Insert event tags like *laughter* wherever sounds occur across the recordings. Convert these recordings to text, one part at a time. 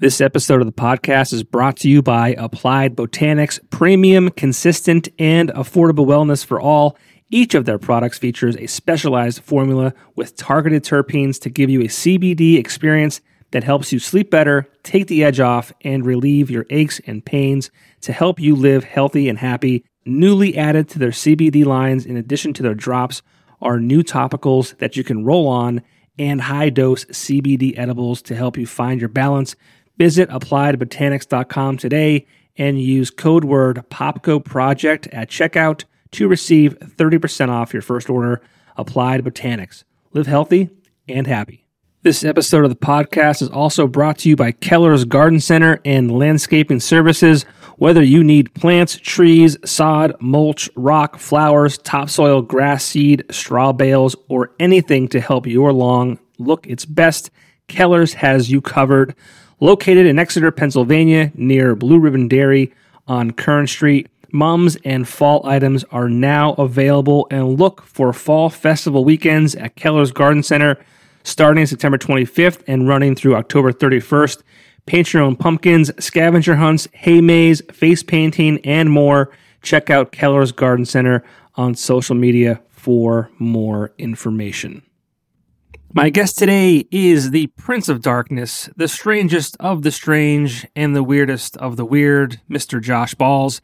This episode of the podcast is brought to you by Applied Botanics, premium, consistent, and affordable wellness for all. Each of their products features a specialized formula with targeted terpenes to give you a CBD experience that helps you sleep better, take the edge off, and relieve your aches and pains to help you live healthy and happy. Newly added to their CBD lines, in addition to their drops, are new topicals that you can roll on and high dose CBD edibles to help you find your balance. Visit appliedbotanics.com today and use code word Popko Project at checkout to receive 30% off your first order. Applied Botanics. Live healthy and happy. This episode of the podcast is also brought to you by Keller's Garden Center and Landscaping Services. Whether you need plants, trees, sod, mulch, rock, flowers, topsoil, grass seed, straw bales, or anything to help your lawn look its best, Keller's has you covered. Located in Exeter, Pennsylvania, near Blue Ribbon Dairy on Kern Street, mums and fall items are now available and look for fall festival weekends at Keller's Garden Center starting September 25th and running through October 31st. Paint your own pumpkins, scavenger hunts, hay maze, face painting, and more. Check out Keller's Garden Center on social media for more information. My guest today is the Prince of Darkness, the strangest of the strange, and the weirdest of the weird, Mr. Josh Balz.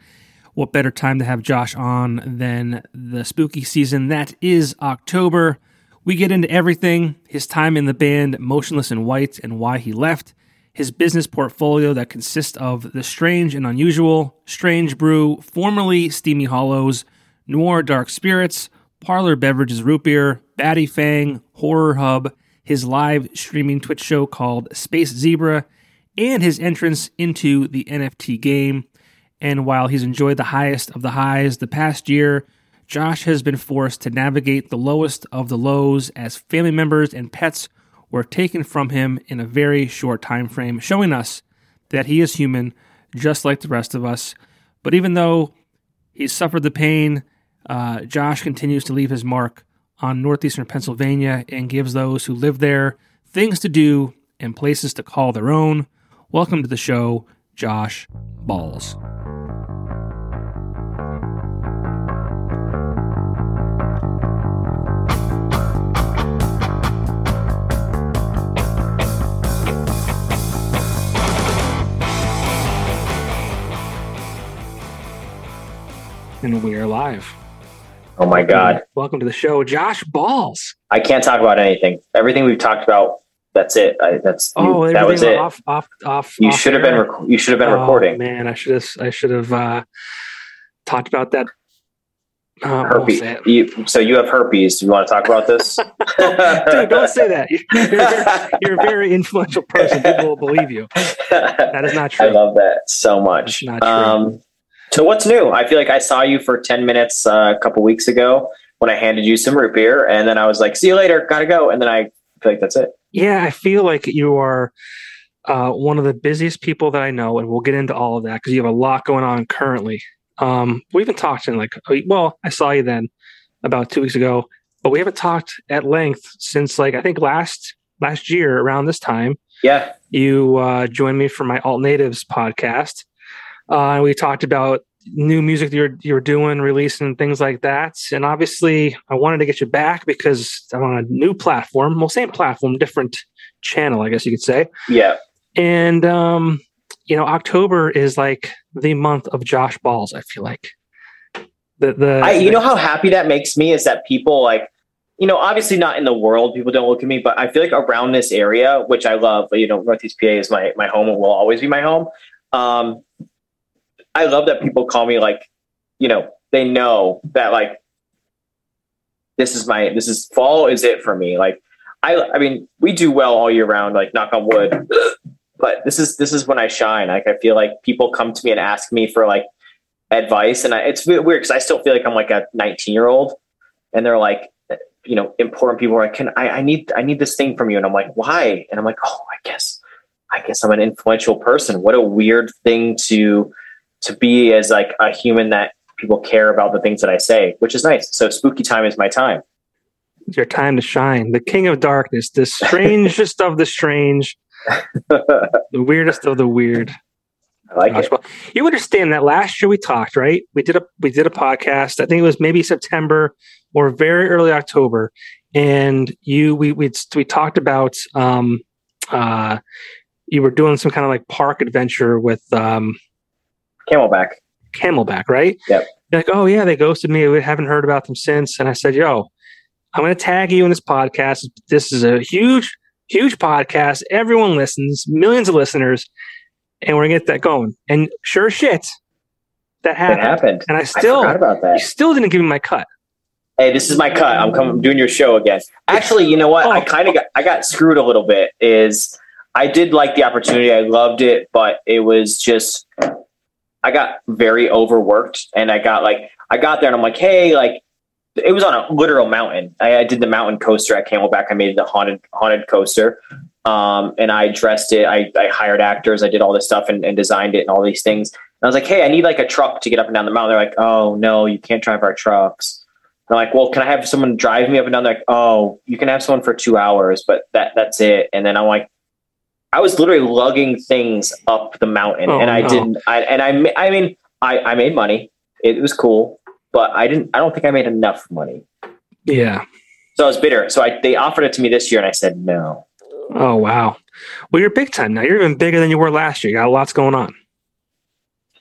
What better time to have Josh on than the spooky season that is October? We get into everything his time in the band Motionless in White and why he left, his business portfolio that consists of The Strange and Unusual, Strange Brew, formerly Steamy Hollows, Noir Dark Spirits, Parlor Beverages Root Beer, Batty Fang, Horror Hub, his live streaming Twitch show called Space Zebra, and his entrance into the NFT game. And while he's enjoyed the highest of the highs the past year, Josh has been forced to navigate the lowest of the lows as family members and pets were taken from him in a very short time frame, showing us that he is human just like the rest of us. But even though he's suffered the pain, uh, Josh continues to leave his mark on northeastern Pennsylvania and gives those who live there things to do and places to call their own. Welcome to the show, Josh Balz. And we are live. Oh my God. Welcome to the show, Josh Balz. I can't talk about anything. Everything we've talked about, that's it. I, that's Oh, you, that was it. Off, off, off. you off should have been. Rec- you should have been Oh, recording. Man, I should have. I should have uh, talked about that. Uh, Herpes. You, so you have herpes. Do you want to talk about this? *laughs* *laughs* Dude, don't say that. You're, you're a very influential person. People will believe you. That is not *laughs* true. I love that so much. That's not true. Um, so what's new? I feel like I saw you for ten minutes uh, a couple weeks ago when I handed you some root beer, and then I was like, "See you later, gotta go." And then I feel like that's it. Yeah, I feel like you are uh, one of the busiest people that I know, and we'll get into all of that because you have a lot going on currently. Um, we haven't talked in like, well, I saw you then about two weeks ago, but we haven't talked at length since like I think last last year around this time. Yeah, You uh, joined me for my Alt Natives podcast. Uh, we talked about new music that you're you're doing, releasing things like that. And obviously, I wanted to get you back because I'm on a new platform. Well, same platform, different channel, I guess you could say. yeah. And um, you know, October is like the month of Josh Balz. I feel like the the I, you know how happy that makes me is that people like, you know, obviously not in the world, people don't look at me, but I feel like around this area, which I love, you know, Northeast PA is my, my home and will always be my home. Um, I love that people call me like, you know, they know that like, this is my, this is fall is it for me. Like, I, I mean, we do well all year round, like knock on wood, *gasps* but this is, this is when I shine. Like, I feel like people come to me and ask me for like, advice and I, it's weird because I still feel like I'm like a 19 year old and they're like you know important people are like can I, I need I need this thing from you and I'm like why and I'm like oh I guess I guess I'm an influential person what a weird thing to to be as like a human that people care about the things that I say which is nice so spooky time is my time your time to shine. The King of Darkness, the strangest of the strange, *laughs* the weirdest of the weird. I like Josh it. Ball. You understand that last year we talked, right? We did a we did a podcast. I think it was maybe September or very early October, and you we we we talked about um uh you were doing some kind of like park adventure with um Camelback. Camelback, right? Yep. You're like, oh yeah, they ghosted me. We haven't heard about them since. And I said, yo, I'm going to tag you in this podcast. This is a huge, huge podcast. Everyone listens, millions of listeners, and we're going to get that going. And sure shit, that happened. happened. And I I still, forgot about that. you still didn't give me my cut. Hey, this is my cut. I'm coming I'm doing your show again. Actually, you know what? I Oh. kind of got I got screwed a little bit. Is I did like the opportunity. I loved it, but it was just I got very overworked, and I got like I got there, and I'm like, hey, like it was on a literal mountain. I, I did the mountain coaster at Camelback. I made the haunted haunted coaster, um, and I dressed it. I, I hired actors. I did all this stuff and, and designed it and all these things. And I was like, hey, I need like a truck to get up and down the mountain. They're like, oh no, you can't drive our trucks. And I'm like, well, can I have someone drive me up and down? They're like, oh, you can have someone for two hours, but that that's it. And then I'm like, I was literally lugging things up the mountain, Oh, and I no. didn't. I and I, I mean, I I made money. It was cool, but I didn't. I don't think I made enough money. Yeah. So I was bitter. So I they offered it to me this year, and I said no. Oh, wow. Well, you're big time now. You're even bigger than you were last year. You got lots going on.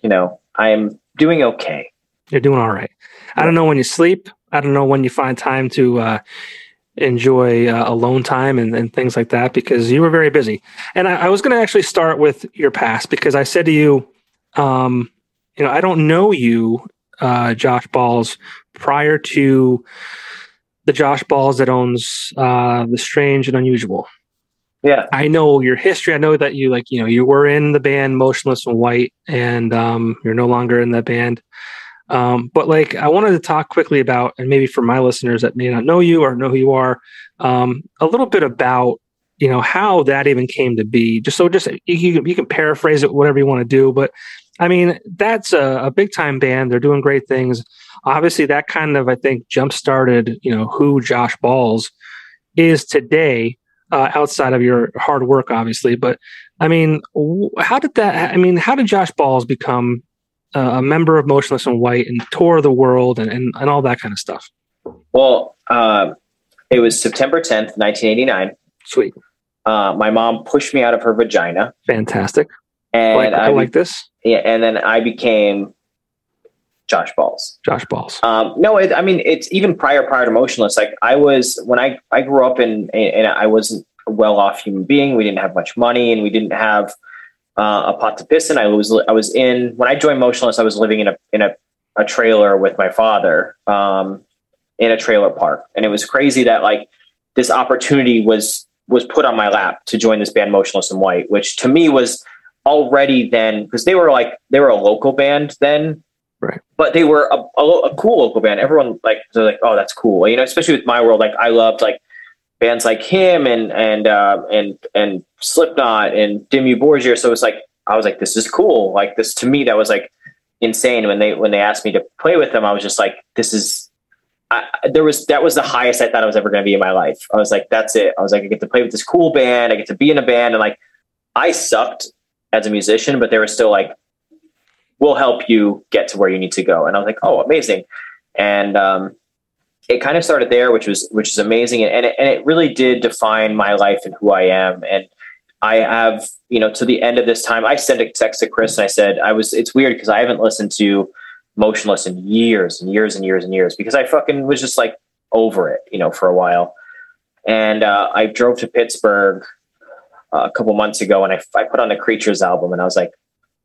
You know, I'm doing okay. You're doing all right. I don't know when you sleep. I don't know when you find time to uh, enjoy uh, alone time and, and things like that because you were very busy. And I, I was going to actually start with your past because I said to you, um, you know, I don't know you, uh, Josh Balz, prior to the Josh Balz that owns uh, the Strange and Unusual. Yeah, I know your history. I know that you like, you know, you were in the band Motionless in White, and um, you're no longer in that band. Um, but like, I wanted to talk quickly about, and maybe for my listeners that may not know you or know who you are, um, a little bit about, you know, how that even came to be. Just so, just you, can- you can paraphrase it, whatever you want to do. But I mean, that's a, a big time band. They're doing great things. Obviously, that kind of, I think, jump started, you know, who Josh Balz is today uh, outside of your hard work, obviously. But I mean, how did that? I mean, how did Josh Balz become uh, a member of Motionless in White and tour the world and, and, and all that kind of stuff? Well, um, it was September 10th, 1989. Sweet, Uh, my mom pushed me out of her vagina, fantastic. and like, I I, like this, yeah, and then I became Josh Balz. Josh Balz. Um, no, it, I mean it's even prior prior to Motionless. Like I was when I I grew up in and I wasn't a well off human being. We didn't have much money, and we didn't have uh, a pot to piss in. I was I was in when I joined Motionless. I was living in a in a, a trailer with my father um, in a trailer park, and it was crazy that like this opportunity was was put on my lap to join this band Motionless in White, which to me was already then because they were like they were a local band then Right. but they were a, a, a cool local band. Everyone like they're like, oh, that's cool. You know, especially with my world, like I loved like bands like him and and uh, and and Slipknot and Dimmu Borgir. So it was like I was like, this is cool. Like this to me, that was like insane. When they when they asked me to play with them, I was just like, this is. I, there was that was the highest I thought I was ever going to be in my life. I was like, that's it. I was like, I get to play with this cool band. I get to be in a band, and like, I sucked as a musician, but they were still like, we'll help you get to where you need to go. And I was like, oh, amazing. And um, it kind of started there, which was which is amazing, and and it, and it really did define my life and who I am. And I have, you know, to the end of this time, I sent a text to Chris and I said, I was. It's weird because I haven't listened to Motionless in years and years and years and years because I fucking was just like over it, you know, for a while. And uh, I drove to Pittsburgh uh, a couple months ago, and I, I put on the Creatures album, and I was like,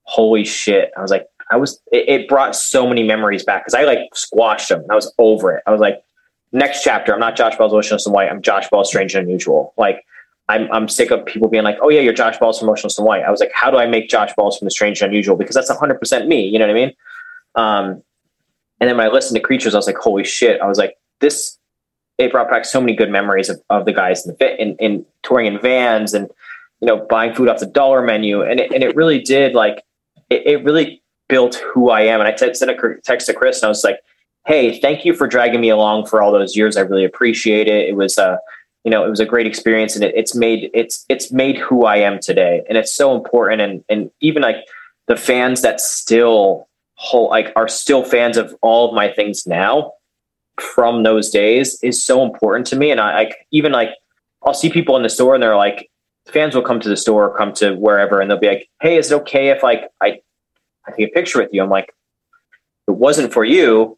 holy shit! I was like, I was. It brought so many memories back because I like squashed them. I was over it. I was like, next chapter. I'm not Josh Balz Motionless in White. I'm Josh Balz Strange and Unusual. Like. I'm, I'm sick of people being like, oh yeah, you're Josh Balz from Motionless in White. I was like, how do I make Josh Balz from the Strange and Unusual? Because that's 100% me. You know what I mean? Um, and then when I listened to Creatures, I was like, holy shit. I was like, this, it brought back so many good memories of, of the guys in the in, in touring in vans and, you know, buying food off the dollar menu. And it, and it really did like, it, it really built who I am. And I t- sent a text to Chris and I was like, Hey, thank you for dragging me along for all those years. I really appreciate it. It was, uh, you know, it was a great experience and it, it's made, it's, it's made who I am today. And it's so important. And, and even like the fans that still whole, like are still fans of all of my things now from those days is so important to me. And I like, even like, I'll see people in the store and they're like, fans will come to the store, come to wherever, and they'll be like, Hey, is it okay if like I, I take a picture with you? I'm like, it wasn't for you,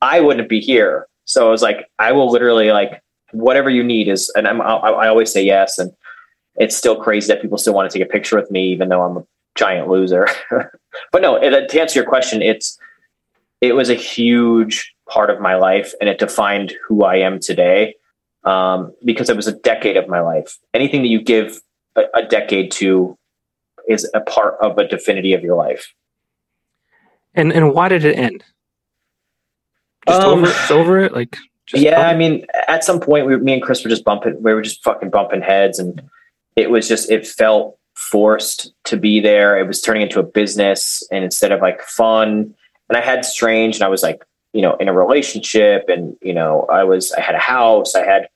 I wouldn't be here. So I was like, I will literally like whatever you need is, and I'm, I, I always say yes. And it's still crazy that people still want to take a picture with me, even though I'm a giant loser. *laughs* but no, it, to answer your question, it's, it was a huge part of my life and it defined who I am today. Um, because it was a decade of my life. Anything that you give a, a decade to is a part of a definity of your life. And and why did it end? Just um, over, just over it, like. yeah, I mean, at some point, we, me and Chris were just bumping. We were just fucking bumping heads, and it was just it felt forced to be there. It was turning into a business, and instead of like fun, and I had strange, and I was like, you know, in a relationship, and you know, I was I had a house, I had,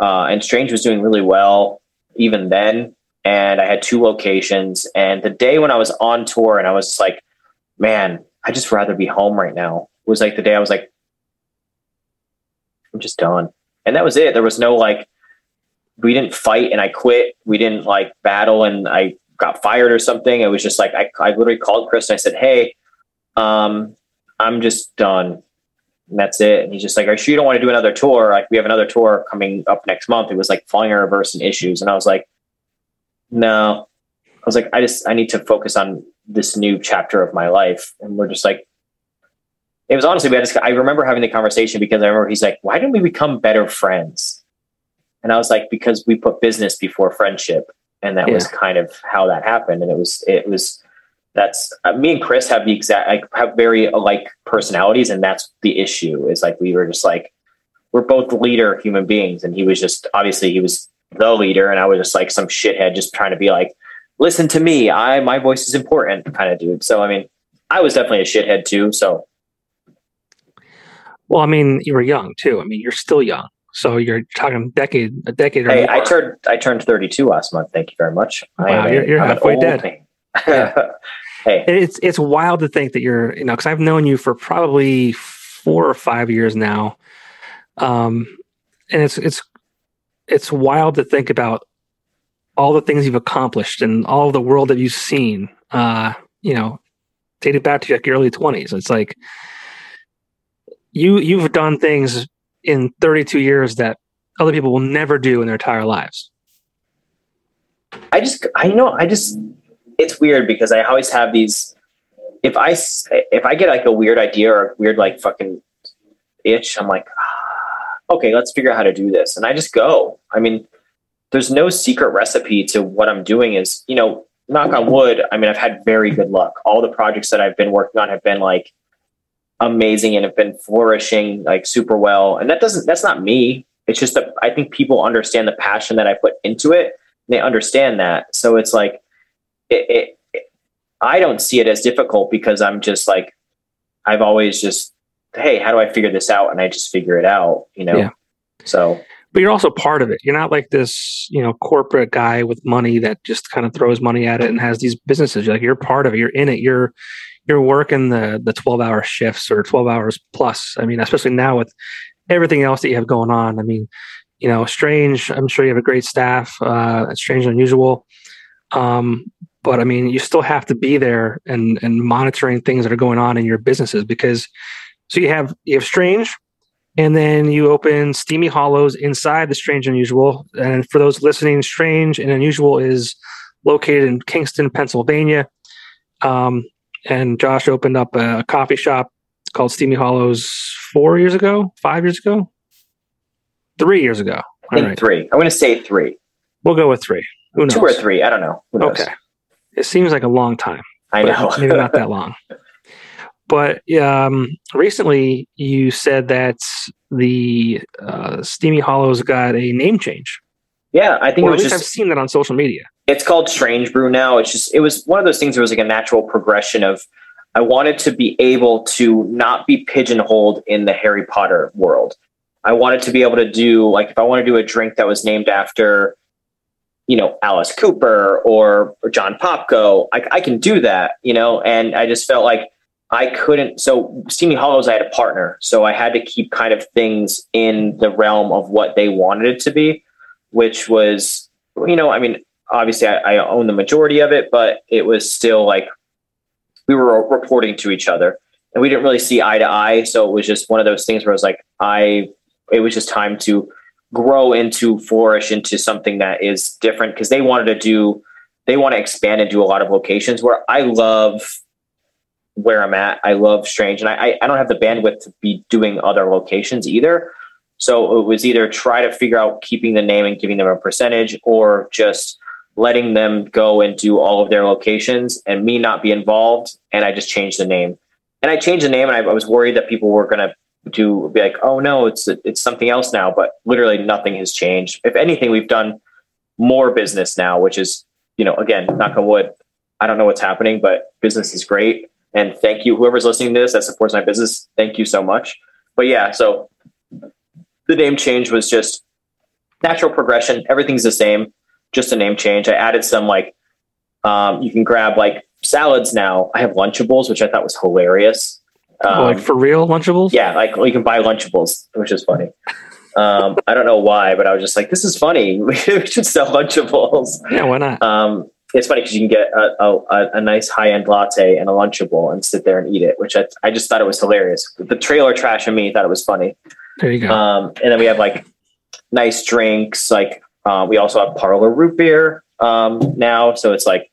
uh, and Strange was doing really well even then, and I had two locations, and the day when I was on tour, and I was like, man, I just rather be home right now. Was like the day I was like, I'm just done. And that was it. There was no like, we didn't fight and I quit. We didn't like battle and I got fired or something. It was just like, I, I literally called Chris and I said, Hey, um, I'm just done. And that's it. And he's just like, Are you sure you don't want to do another tour? Like, we have another tour coming up next month. It was like Falling in Reverse and issues. And I was like, No. I was like, I just, I need to focus on this new chapter of my life. And we're just like, it was honestly, we had this, I remember having the conversation because I remember he's like, why didn't we become better friends? And I was like, because we put business before friendship. And that yeah. was kind of how that happened. And it was, it was, that's uh, me and Chris have the exact, like have very alike personalities. And that's the issue is like, we were just like, we're both leader human beings. And he was just, obviously he was the leader. And I was just like some shithead, just trying to be like, listen to me. I, my voice is important kind of dude. So, I mean, I was definitely a shithead too. So well, I mean, you were young too. I mean, you're still young. So you're talking decade, a decade. Hey, I turned I turned 32 last month. Thank you very much. Wow, you're, you're halfway dead. Yeah. *laughs* hey, it's it's wild to think that you're you know because I've known you for probably four or five years now, um, and it's it's it's wild to think about all the things you've accomplished and all the world that you've seen. Uh, you know, dated back to like your early 20s. It's like you you've done things in 32 years that other people will never do in their entire lives. I just I know I just it's weird because I always have these if I if I get like a weird idea or a weird like fucking itch I'm like ah, okay let's figure out how to do this. And I just go. I mean there's no secret recipe to what I'm doing is you know knock on wood I mean I've had very good luck. All the projects that I've been working on have been like amazing and have been flourishing like super well. And that doesn't, that's not me. It's just that I think people understand the passion that I put into it. they understand that. So it's like, it, it, it, I don't see it as difficult because I'm just like, I've always just, Hey, how do I figure this out? And I just figure it out, you know? Yeah. So, but you're also part of it. You're not like this, you know, corporate guy with money that just kind of throws money at it and has these businesses. You're like you're part of it. You're in it. You're you're working the the 12 hour shifts or 12 hours plus. I mean, especially now with everything else that you have going on. I mean, you know, strange. I'm sure you have a great staff. Uh, it's strange and unusual. Um, but I mean, you still have to be there and and monitoring things that are going on in your businesses because so you have you have strange, and then you open Steamy Hollows inside the Strange and Unusual. And for those listening, Strange and Unusual is located in Kingston, Pennsylvania. Um, and Josh opened up a coffee shop called Steamy Hollows four years ago, five years ago, three years ago. I think right. three. I'm going to say three. We'll go with three. Who knows? Two or three. I don't know. Okay. It seems like a long time. I know. maybe not that *laughs* long. But um, recently, you said that the uh, Steamy Hollows got a name change. Yeah, I think or at least just, I've seen that on social media. It's called Strange Brew now. It's just it was one of those things. That was like a natural progression of I wanted to be able to not be pigeonholed in the Harry Potter world. I wanted to be able to do like if I want to do a drink that was named after, you know, Alice Cooper or, or John Popko, I, I can do that, you know. And I just felt like I couldn't. So Steamy Hollows, I had a partner, so I had to keep kind of things in the realm of what they wanted it to be, which was, you know, I mean, obviously I, I own the majority of it, but it was still like we were reporting to each other and we didn't really see eye to eye. So it was just one of those things where I was like, I, it was just time to grow into flourish into something that is different because they wanted to do, they want to expand and do a lot of locations where I love where I'm at. I love Strange and I, I don't have the bandwidth to be doing other locations either. So it was either try to figure out keeping the name and giving them a percentage or just letting them go and do all of their locations and me not be involved. And I just changed the name. And I changed the name and I, I was worried that people were going to do be like, oh no, it's it's something else now. But literally nothing has changed. If anything, we've done more business now, which is, you know, again, knock on wood. I don't know what's happening, but business is great. And thank you, whoever's listening to this that supports my business. Thank you so much. But yeah, so the name change was just natural progression. Everything's the same just a name change. I added some like um, you can grab like salads now. I have Lunchables, which I thought was hilarious. Um, oh, like for real Lunchables? Yeah, like you can buy Lunchables, which is funny. Um, I don't know why, but I was just like, this is funny. *laughs* we should sell Lunchables. Yeah, why not? Um, it's funny because you can get a, a, a nice high end latte and a Lunchable and sit there and eat it, which I, I just thought it was hilarious. The trailer trash in me thought it was funny. There you go. Um, and then we have like nice drinks, like uh, we also have parlor root beer um, now, so it's like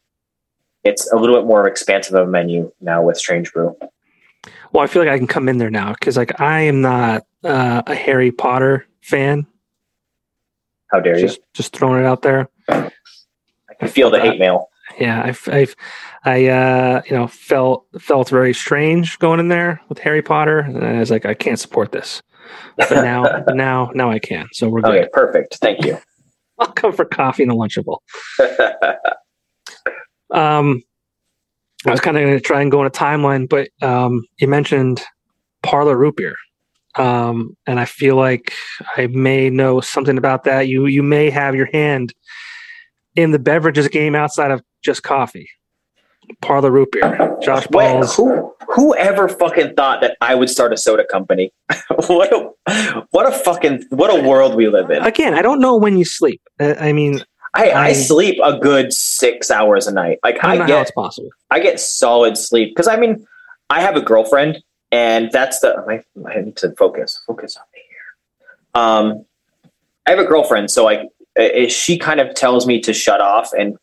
it's a little bit more expansive of a menu now with Strange Brew. Well, I feel like I can come in there now because like I am not uh, a Harry Potter fan. How dare just, you? Just throwing it out there. I can feel the hate mail. Yeah, I've, I've I uh, you know felt felt very strange going in there with Harry Potter, and I was like, I can't support this. But now, *laughs* now, now I can. So we're good. Okay, perfect. Thank you. I'll come for coffee and a Lunchable. *laughs* um, I was kind of going to try and go on a timeline, but um, you mentioned Parlor root beer, um, and I feel like I may know something about that. You you may have your hand in the beverages game outside of just coffee. Parlor root beer, Josh Balz. Wait, who who ever fucking thought that I would start a soda company? *laughs* what a what a fucking what a world we live in. Again, I don't know when you sleep. I mean, I, I, I, sleep a good six hours a night. Like I, I get, it's possible. I get solid sleep because I mean, I have a girlfriend, and that's the. I, I need to focus. Focus on me here. Um, I have a girlfriend, so like, she kind of tells me to shut off, and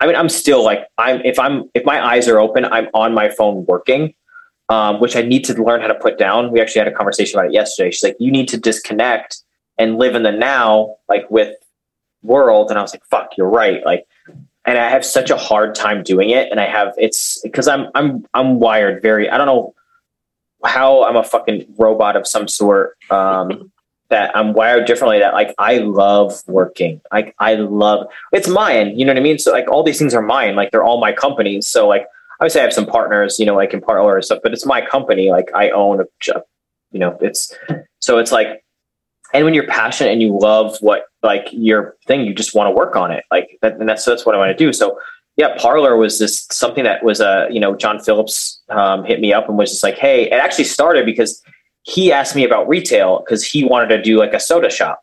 I mean, I'm still like, I'm if I'm if my eyes are open, I'm on my phone working um, which I need to learn how to put down. We actually had a conversation about it yesterday. She's like, you need to disconnect and live in the now, like with world. And I was like, fuck, you're right. Like, and I have such a hard time doing it. And I have, it's because I'm, I'm, I'm wired very, I don't know how I'm a fucking robot of some sort. Um, that I'm wired differently that like I love working. Like I love it's mine. You know what I mean? So like all these things are mine. Like they're all my companies. So like obviously I have some partners, you know, like in parlor stuff, but it's my company. Like I own a, you know, it's, so it's like, and when you're passionate and you love what like your thing, you just want to work on it. Like that, and that's, that's what I want to do. So yeah, parlor was just something that was a, uh, you know, John Phillips um, hit me up and was just like, Hey, it actually started because he asked me about retail because he wanted to do like a soda shop.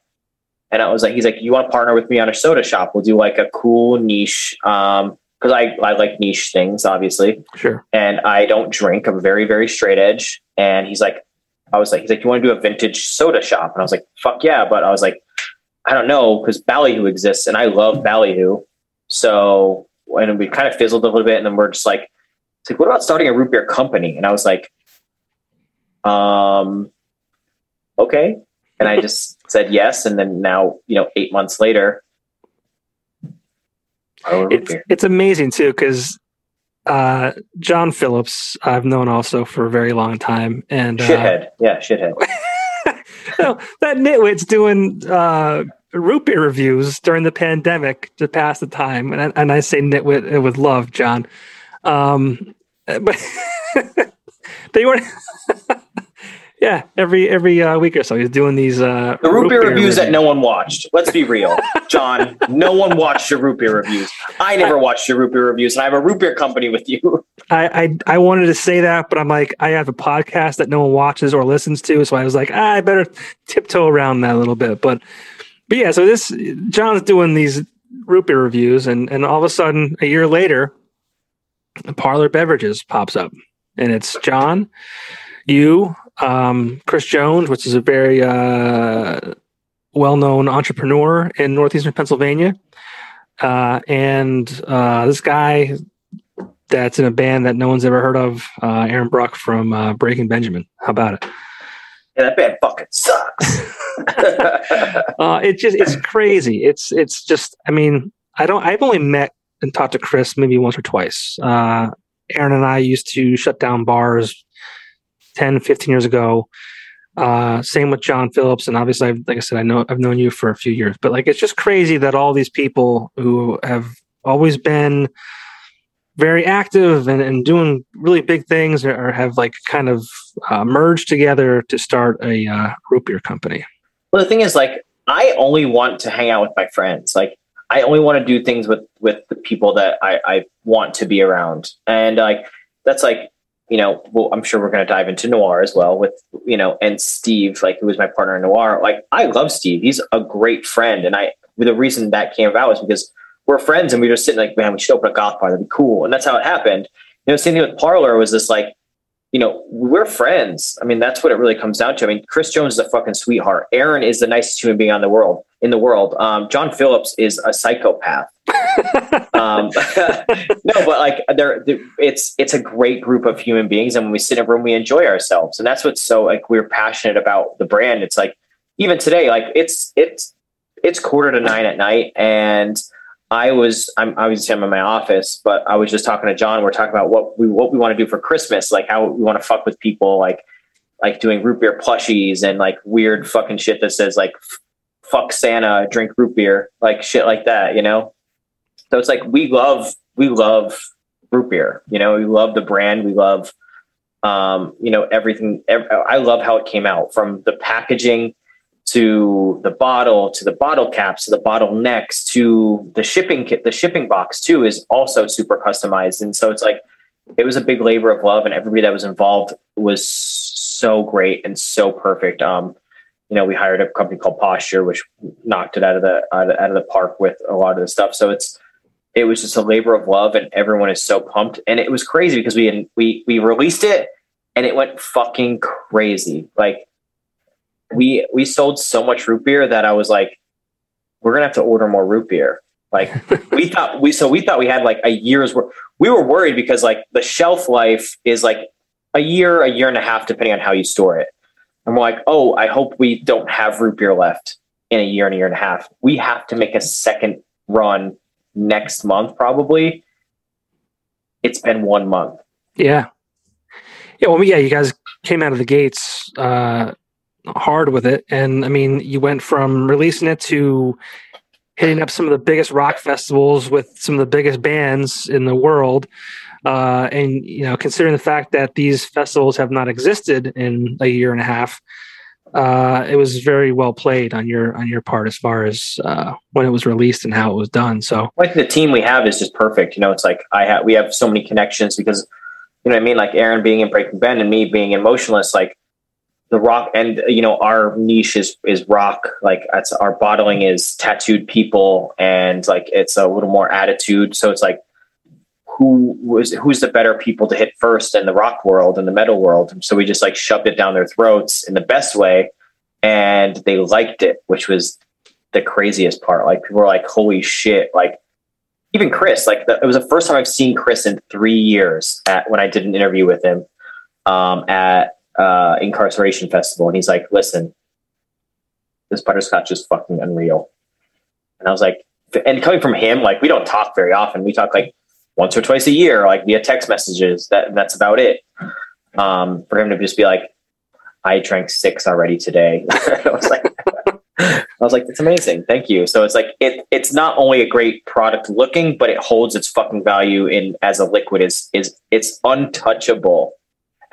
And I was like, he's like, you want to partner with me on a soda shop? We'll do like a cool niche, um, because I, I like niche things, obviously. Sure. And I don't drink. I'm very, very straight edge. And he's like, I was like, he's like, you want to do a vintage soda shop? And I was like, fuck yeah. But I was like, I don't know, because Ballyhoo exists and I love Ballyhoo. So, and we kind of fizzled a little bit. And then we're just like, it's like, what about starting a root beer company? And I was like, um, okay. And I just *laughs* said yes. And then now, you know, eight months later, it's, it's amazing too because uh, John Phillips I've known also for a very long time and uh, shithead, yeah, shithead. *laughs* no, that nitwit's doing uh, root beer reviews during the pandemic to pass the time, and I, and I say nitwit with love, John. Um, *laughs* but they were Yeah, every every uh, week or so, he's doing these uh, the root beer, beer reviews that no one watched. Let's be real, John. *laughs* no one watched your root beer reviews. I never watched your root beer reviews, and I have a root beer company with you. I, I I wanted to say that, but I'm like, I have a podcast that no one watches or listens to, so I was like, ah, I better tiptoe around that a little bit. But but yeah, so this John's doing these root beer reviews, and and all of a sudden, a year later, Parlor Beverages pops up, and it's John, you, um, Chris Jones, which is a very uh, well-known entrepreneur in northeastern Pennsylvania, uh, and uh, this guy that's in a band that no one's ever heard of, uh, Aaron Bruch from uh, Breaking Benjamin. How about it? Yeah, that band fucking sucks. *laughs* uh, it just it's crazy. It's it's just I mean I don't I've only met and talked to Chris maybe once or twice. Uh, Aaron and I used to shut down bars 10, 15 years ago. Uh, same with John Phillips, and obviously, I've, like I said, I know I've known you for a few years. But like, it's just crazy that all these people who have always been very active and, and doing really big things or, have like kind of uh, merged together to start a uh, root beer company. Well, the thing is, like, I only want to hang out with my friends. Like, I only want to do things with with the people that I, I want to be around, and like that's like you know, well, I'm sure we're going to dive into noir as well with, you know, and Steve, like who was my partner in noir. Like I love Steve. He's a great friend. And I, the reason that came about was because we're friends and we were just sitting like, man, we should open a goth bar. That'd be cool. And that's how it happened. You know, same thing with Parlor was this like, you know, we're friends. I mean, that's what it really comes down to. I mean, Chris Jones is a fucking sweetheart. Aaron is the nicest human being on the world in the world. Um, John Phillips is a psychopath. Um, *laughs* no, but like there, it's it's a great group of human beings, and when we sit in a room, we enjoy ourselves, and that's what's so like we're passionate about the brand. It's like even today, like it's it's it's quarter to nine at night, and I was I'm obviously I'm in my office, but I was just talking to John. We're talking about what we what we want to do for Christmas, like how we want to fuck with people, like like doing root beer plushies and like weird fucking shit that says like fuck Santa, drink root beer, like shit like that, you know. So it's like we love we love root beer, you know. We love the brand, we love um, you know everything. Every, I love how it came out from the packaging to the bottle to the bottle caps to the bottle necks to the shipping kit the shipping box too is also super customized and so it's like it was a big labor of love and everybody that was involved was so great and so perfect um you know we hired a company called posture which knocked it out of the out of, out of the park with a lot of the stuff so it's it was just a labor of love and everyone is so pumped and it was crazy because we we we released it and it went fucking crazy like we we sold so much root beer that I was like, we're gonna have to order more root beer. Like *laughs* we thought we so we thought we had like a year's worth. We were worried because like the shelf life is like a year, a year and a half, depending on how you store it. And we're like, oh, I hope we don't have root beer left in a year and a year and a half. We have to make a second run next month, probably. It's been one month. Yeah. Yeah. Well, yeah, you guys came out of the gates uh, hard with it. And I mean, you went from releasing it to hitting up some of the biggest rock festivals with some of the biggest bands in the world. Uh, and you know, considering the fact that these festivals have not existed in a year and a half, uh, it was very well played on your on your part as far as uh, when it was released and how it was done. So, like the team we have is just perfect. You know, it's like I have we have so many connections because you know what I mean. Like Aaron being in Breaking Ben and me being in Motionless, like the rock and you know our niche is is rock like that's our bottling is tattooed people and like it's a little more attitude so it's like who was who's the better people to hit first in the rock world and the metal world so we just like shoved it down their throats in the best way and they liked it which was the craziest part like people were like holy shit like even chris like the, it was the first time i've seen chris in three years at when i did an interview with him um, at uh, Inkcarceration festival, and he's like, "Listen, this butterscotch is fucking unreal." And I was like, and coming from him, like we don't talk very often. We talk like once or twice a year, like via text messages. That that's about it. Um, for him to just be like, "I drank six already today," *laughs* I was like. *laughs* I was like, "It's amazing, thank you." So it's like it. It's not only a great product looking, but it holds its fucking value in as a liquid. is is It's untouchable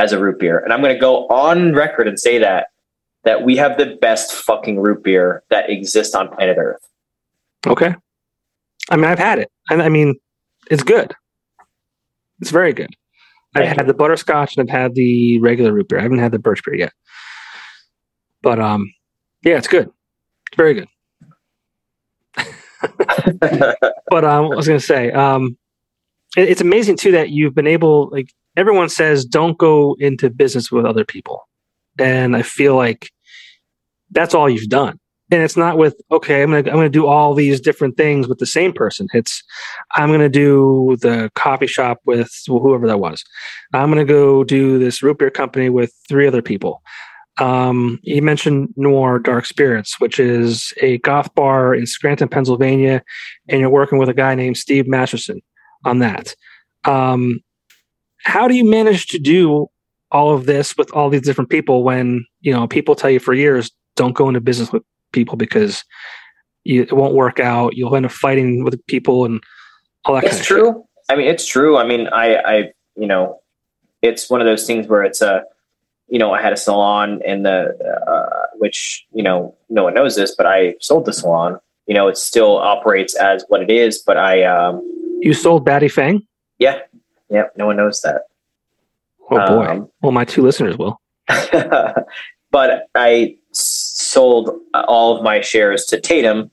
as a root beer. And I'm to go on record and say that that we have the best fucking root beer that exists on planet Earth. Okay. I mean, I've had it. I, I mean, it's good. It's very good. I've Thank had the butterscotch and I've had the regular root beer. I haven't had the birch beer yet. But um, yeah, it's good. It's very good. *laughs* But um, I was going to say, um, it- it's amazing too that you've been able. Like everyone says, don't go into business with other people, and I feel like that's all you've done. And it's not with okay, I'm gonna I'm gonna do all these different things with the same person. It's I'm gonna do the coffee shop with whoever that was. I'm gonna go do this root beer company with three other people. Um, you mentioned Noir Dark Spirits, which is a goth bar in Scranton, Pennsylvania, and you're working with a guy named Steve Masterson on that. Um, how do you manage to do all of this with all these different people when you know people tell you for years don't go into business with people because you, it won't work out. You'll end up fighting with people and all that. it's kind of true. I mean, it's true. I mean, I, I, you know, it's one of those things where it's a, you know, I had a salon in the, uh, which you know, no one knows this, but I sold the salon. You know, it still operates as what it is, but I, um, You sold Batty Fang. yeah, yeah, no one knows that. Oh boy. Um, well, my two listeners will. *laughs* but I sold all of my shares to Tatum,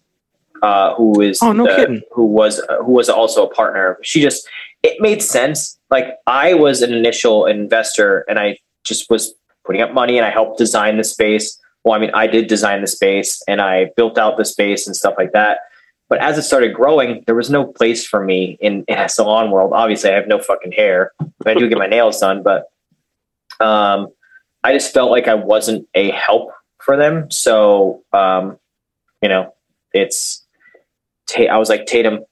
uh, who is Oh, no the- kidding. who was who was also a partner. She just it made sense. Like I was an initial investor, and I just was putting up money, and I helped design the space. Well, I mean, I did design the space, and I built out the space and stuff like that. But as it started growing, there was no place for me in, in a salon world. Obviously, I have no fucking hair. I do get my nails done, but um, I just felt like I wasn't a help for them. So, um, you know, it's, I was like, Tatum,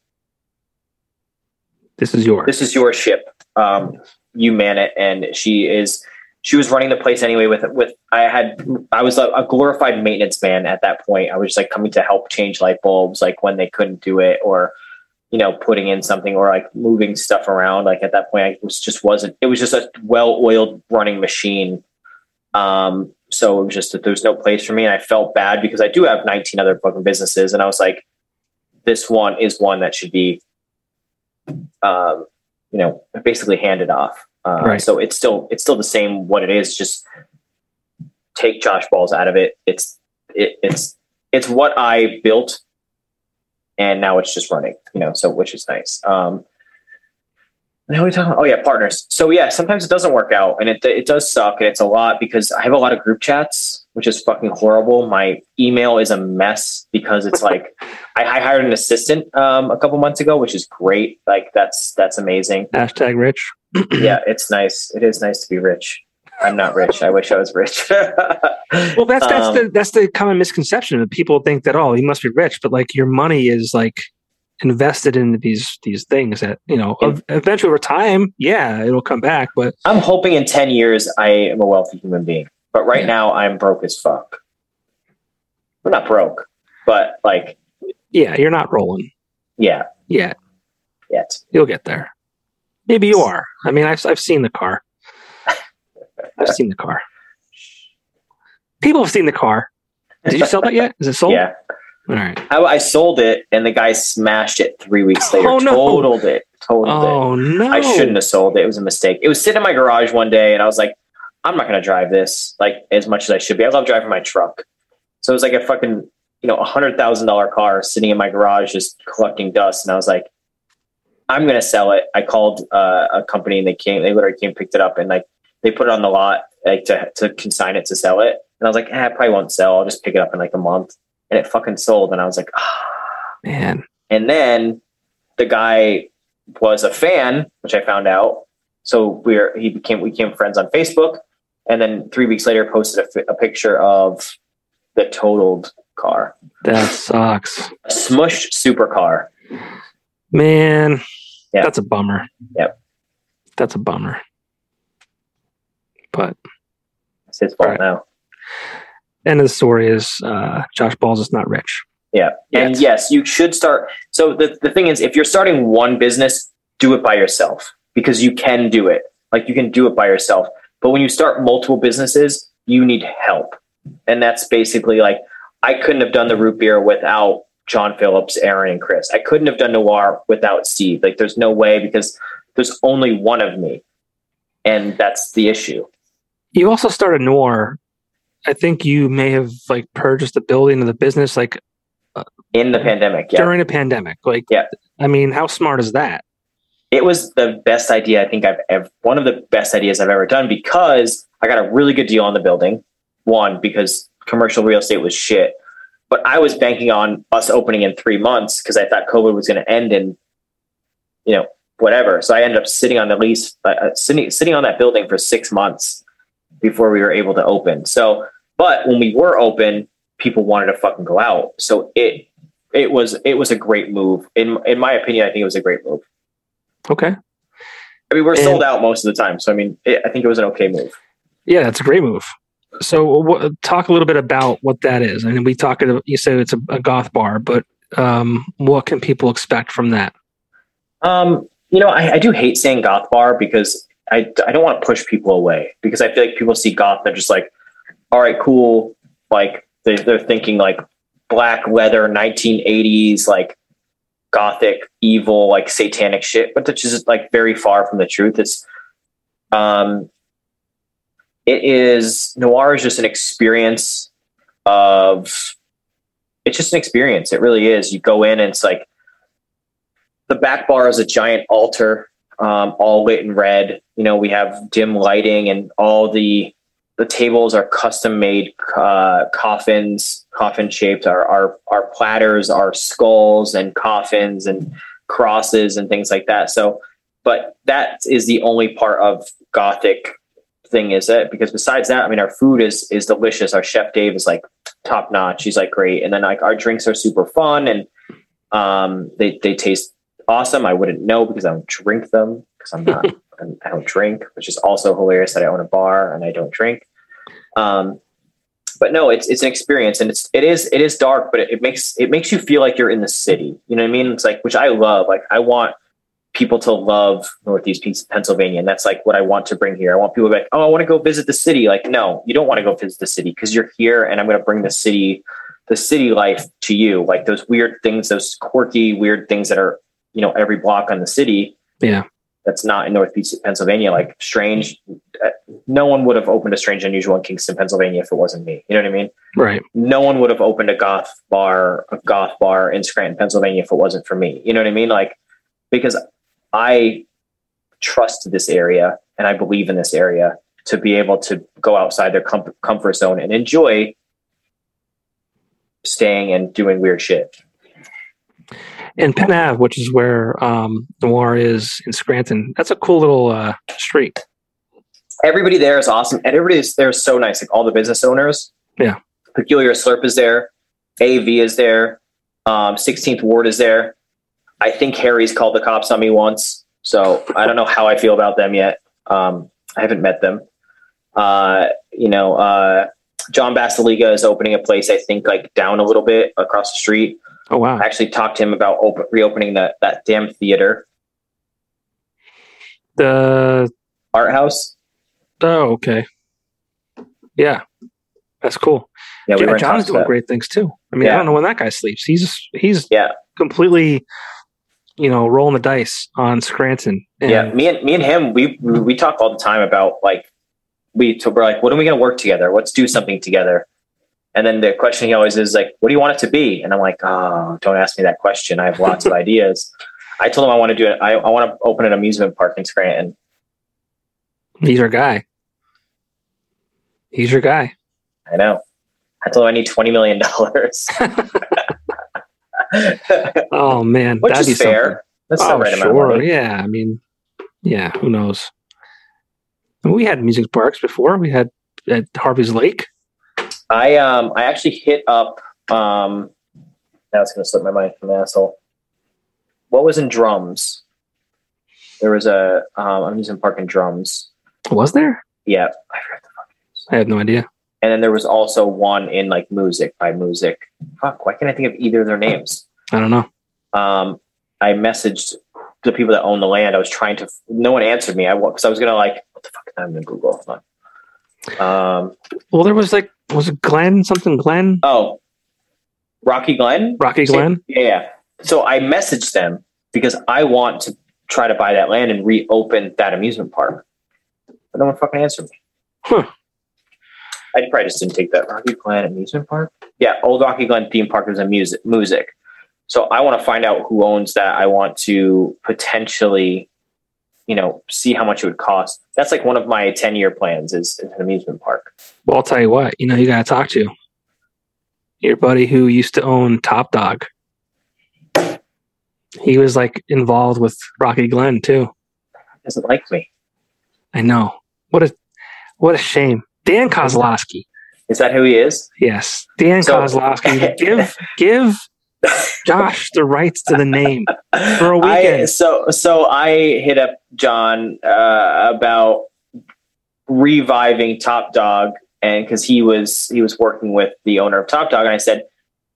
This is yours. this is your ship. Um, you man it. And she is, she was running the place anyway with, with, I had, I was a, a glorified maintenance man at that point. I was just like coming to help change light bulbs, like when they couldn't do it or, you know, putting in something or like moving stuff around. Like at that point, I was just wasn't, it was just a well oiled running machine. Um, so it was just that there's no place for me. And I felt bad because I do have 19 other fucking businesses. And I was like, this one is one that should be, um, you know, basically handed off. Uh, Right. So it's still, it's still the same what it is. Just take Josh Balz out of it. It's, it, it's, it's what I built and now it's just running, you know, so which is nice. Um, now we talking. Oh yeah, partners. So yeah, sometimes it doesn't work out, and it it does suck, and it's a lot because I have a lot of group chats, which is fucking horrible. My email is a mess because it's like *laughs* I, I hired an assistant um, a couple months ago, which is great. Like that's that's amazing. Hashtag rich. *clears throat* yeah, it's nice. It is nice to be rich. I'm not rich. I wish I was rich. *laughs* Well, that's that's Um, the that's the common misconception that people think that oh, you must be rich, but like your money is like invested in these these things that you know ev- eventually over time, yeah, it'll come back. But I'm hoping in 10 years I am a wealthy human being. But right Yeah. now I'm broke as fuck. I'm not broke, but like, yeah, you're not rolling yeah, yet. yet. You'll get there. Maybe you are. I mean, I've I've seen the car. *laughs* I've seen the car. People have seen the car. Did you sell that yet? Is it sold? Yeah. All right. I, I sold it and the guy smashed it three weeks later. Oh, no. Totaled it. Totaled it. Oh no! I shouldn't have sold it. It was a mistake. It was sitting in my garage one day and I was like, I'm not going to drive this like as much as I should be. I love driving my truck. So it was like a fucking, you know, a hundred thousand dollar car sitting in my garage just collecting dust. And I was like, I'm going to sell it. I called uh, a company and they came, they literally came, picked it up and like they put it on the lot like to, to consign it to sell it. And I was like, eh, I probably won't sell. I'll just pick it up in like a month. And it fucking sold. And I was like, ah. Man, And then the guy was a fan, which I found out. So we're he became we became friends on Facebook, and then three weeks later posted a, a picture of the totaled car, that sucks. a smushed supercar. Man, Yeah. that's a bummer. Yep. That's a bummer. But It's his fault Right. now. End of the story is uh, Josh Balz is not rich. Yeah, and Yes. yes, you should start. So the the thing is, if you're starting one business, do it by yourself because you can do it. Like you can do it by yourself. But when you start multiple businesses, you need help. And that's basically like I couldn't have done the root beer without John Phillips, Aaron, and Chris. I couldn't have done Noir without Steve. Like there's no way because there's only one of me. And that's the issue. You also started Noir. I think you may have like purchased the building of the business like in the pandemic. Yeah. During a pandemic. Like yeah. I mean, how smart is that? It was the best idea I think I've ever one of the best ideas I've ever done because I got a really good deal on the building. One, because commercial real estate was shit. But I was banking on us opening in three months because I thought COVID was going to end in, you know, whatever. So I ended up sitting on the lease, uh, uh, sitting sitting on that building for six months before we were able to open. So, but when we were open, people wanted to fucking go out. So it it was it was a great move in in my opinion. I think it was a great move. Okay. I mean, we're and, sold out most of the time, so I mean, it, I think it was an okay move. Yeah, that's a great move. So, talk a little bit about what that is. I and mean, we talk. You say it's a, a goth bar, but um, what can people expect from that? Um, you know, I, I, do hate saying goth bar because I, I don't want to push people away because I feel like people see goth, they're just like, all right, cool. Like they, they're thinking like black leather, 1980s, like gothic, evil, like satanic shit, but that's just like very far from the truth. It's, um, it is noir is just an experience of it's just an experience it really is you go in and it's like the back bar is a giant altar um, all lit in red you know we have dim lighting and all the the tables are custom made uh, coffins coffin shaped our, our our platters are skulls and coffins and crosses and things like that so but that is the only part of gothic thing is it because besides that, I mean, our food is is delicious. Our chef Dave is like top notch. He's like great, and then like our drinks are super fun and um, they they taste awesome. I wouldn't know because I don't drink them because I'm not *laughs* I don't drink, which is also hilarious that I own a bar and I don't drink. Um, but no, it's it's an experience and it's it is it is dark, but it, it makes it makes you feel like you're in the city. You know what I mean? It's like which I love. Like I want people to love Northeast Pennsylvania. And that's like what I want to bring here. I want people to like, oh, I want to go visit the city. Like, no, you don't want to go visit the city because you're here and I'm going to bring the city, the city life to you. Like those weird things, those quirky, weird things that are, you know, every block on the city. Yeah. That's not in Northeast Pennsylvania. Like strange. Uh, no one would have opened a strange unusual in Kingston, Pennsylvania if it wasn't me. You know what I mean? Right. No one would have opened a goth bar, a goth bar in Scranton, Pennsylvania if it wasn't for me. You know what I mean? Like, because I trust this area and I believe in this area to be able to go outside their com- comfort zone and enjoy staying and doing weird shit. And Penn Ave, which is where um, Noir is in Scranton, that's a cool little uh, street. Everybody there is awesome. And everybody is there is so nice. Like all the business owners. Yeah. Peculiar Slurp is there. AV is there. Um, 16th Ward is there. I think Harry's called the cops on me once, so I don't know how I feel about them yet. Um, I haven't met them. Uh, you know, uh, John Basalyga is opening a place. I think like down a little bit across the street. Oh wow! I actually talked to him about open, reopening that that damn theater. The art house. Oh, okay. Yeah, that's cool. Yeah, we John's doing great things too. I mean, yeah. I don't know when that guy sleeps. He's he's yeah completely you know, rolling the dice on Scranton. And yeah, me and me and him, we we talk all the time about like we we're like, when are we going to work together? Let's do something together. And then the question he always is like, what do you want it to be? And I'm like, oh, don't ask me that question. I have lots of *laughs* ideas. I told him I want to do it. I, I want to open an amusement park in Scranton. He's our guy. He's your guy. I know. I told him I need $20 million. *laughs* *laughs* oh man, which that'd is fair. Something. That's oh, right sure. Yeah, I mean, yeah, who knows? We had music parks before. We had at Harvey's Lake. I um I actually hit up um now it's gonna slip my mind from asshole. What was in drums? There was a um amusement park in drums. Was there? Yeah, I forgot the fuck. I have no idea. And then there was also one in like Moosic by Moosic. Fuck, why can't I think of either of their names? I don't know. Um, I messaged the people that own the land. I was trying to. No one answered me. I because I was gonna like what the fuck? I'm gonna Google. Um, Well, there was like was it Glen something Glen oh, Rocky Glen. Rocky Glen? Yeah, yeah. So I messaged them because I want to try to buy that land and reopen that amusement park. But no one fucking answered me. Huh. I probably just didn't take that Rocky Glen amusement park. Yeah, old Rocky Glen theme park is a Moosic Moosic. So I want to find out who owns that. I want to potentially, you know, see how much it would cost. That's like one of my ten year plans is, is an amusement park. Well, I'll tell you what. You know, you got to talk to your buddy who used to own Top Dog. He was like involved with Rocky Glen too. Doesn't like me. I know. What a what a shame. Dan Kozlowski. Is that who he is? Yes, Dan So- Kozlowski. *laughs* Give give *laughs* Josh the rights to the name for a *laughs* weekend. so so I hit up John uh, about reviving Top Dog, and because he was he was working with the owner of Top Dog, and I said,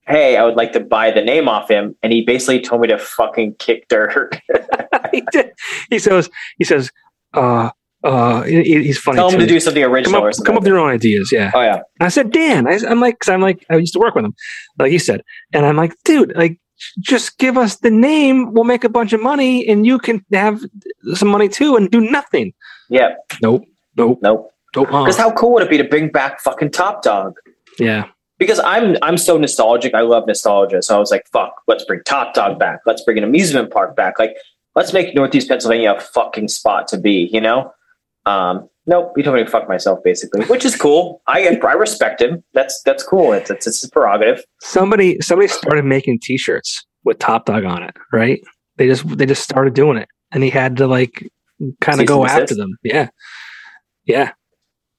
"Hey, I would like to buy the name off him," and he basically told me to fucking kick dirt. *laughs* he, did. he says he says uh uh he- he's funny Tell him too. to do something come original or up, something. come up with your own ideas. Yeah. oh yeah, And I said, Dan, I, I'm like, cause I'm like, I used to work with him, like you said. And I'm like, dude, like, just give us the name. We'll make a bunch of money and you can have some money too and do nothing. yeah, Nope. Nope. nope. Nope. Because how cool would it be to bring back fucking Top Dog? yeah. because I'm I'm so nostalgic. I love nostalgia. So I was like, fuck, let's bring Top Dog back. Let's bring an amusement park back. Like, let's make Northeast Pennsylvania a fucking spot to be, you know? Um, nope, he told me to fuck myself basically, which is cool. I I respect him. That's that's cool. It's it's, it's his prerogative. Somebody, somebody started making t-shirts with Top Dog on it, right? They just, they just started doing it and he had to like kind of go after desist? them. Yeah. Yeah.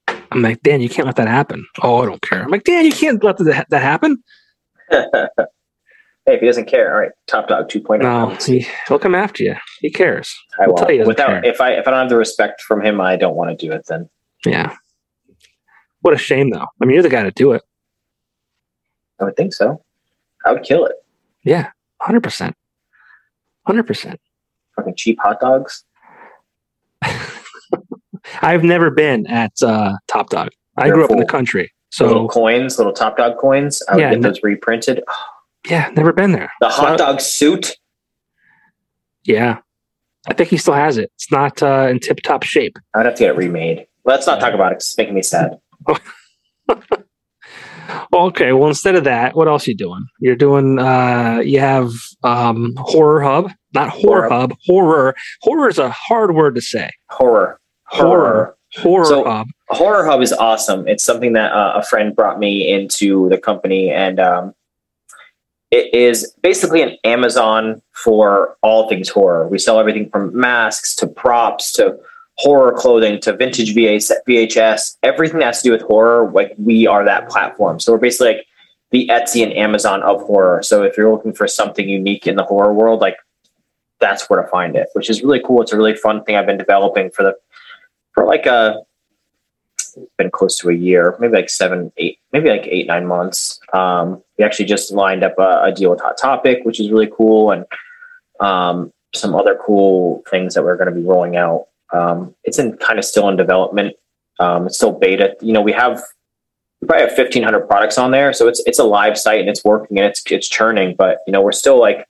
I'm like, Dan, you can't let that happen. Oh, I don't care. I'm like, Dan, you can't let that, that happen. *laughs* hey, if he doesn't care, all right, Top Dog 2.0. No, he, he'll come after you. He cares. I He'll tell you he won't. doesn't Without care. if I if I don't have the respect from him, I don't want to do it. Then Yeah. What a shame, though. I mean, you're the guy to do it. I would think so. I would kill it. Yeah, hundred percent, hundred percent. Fucking cheap hot dogs. *laughs* I've never been at uh, Top Dog. I They're grew up in the country, little so coins, little Top Dog coins. I would Yeah, get those reprinted. Yeah, never been there. The hot dog suit. Yeah, I think he still has it. It's not uh, in tip-top shape. I'd have to get it remade. Let's not talk about it. It's making me sad. *laughs* Okay. Well, instead of that, what else are you doing? You're doing. Uh, you have um, Horror Hub, not Horror Horror. Hub. Horror. Horror is a hard word to say. Horror. Horror. Horror So- Hub. Horror Hub is awesome. It's something that uh, a friend brought me into the company, and um, it is basically an Amazon for all things horror. We sell everything from masks to props to horror clothing to vintage VHS, everything that has to do with horror. Like we are that platform. So we're basically like the Etsy and Amazon of horror. So if you're looking for something unique in the horror world, like that's where to find it, which is really cool. It's a really fun thing I've been developing for the for like a it's been close to a year, maybe like seven, eight, maybe like eight, nine months. Um, we actually just lined up a, a deal with Hot Topic, which is really cool, and um, some other cool things that we're going to be rolling out. Um, it's in kind of still in development. Um, it's still beta. You know, we have probably have fifteen hundred products on there, so it's it's a live site and it's working and it's it's churning. But you know, we're still like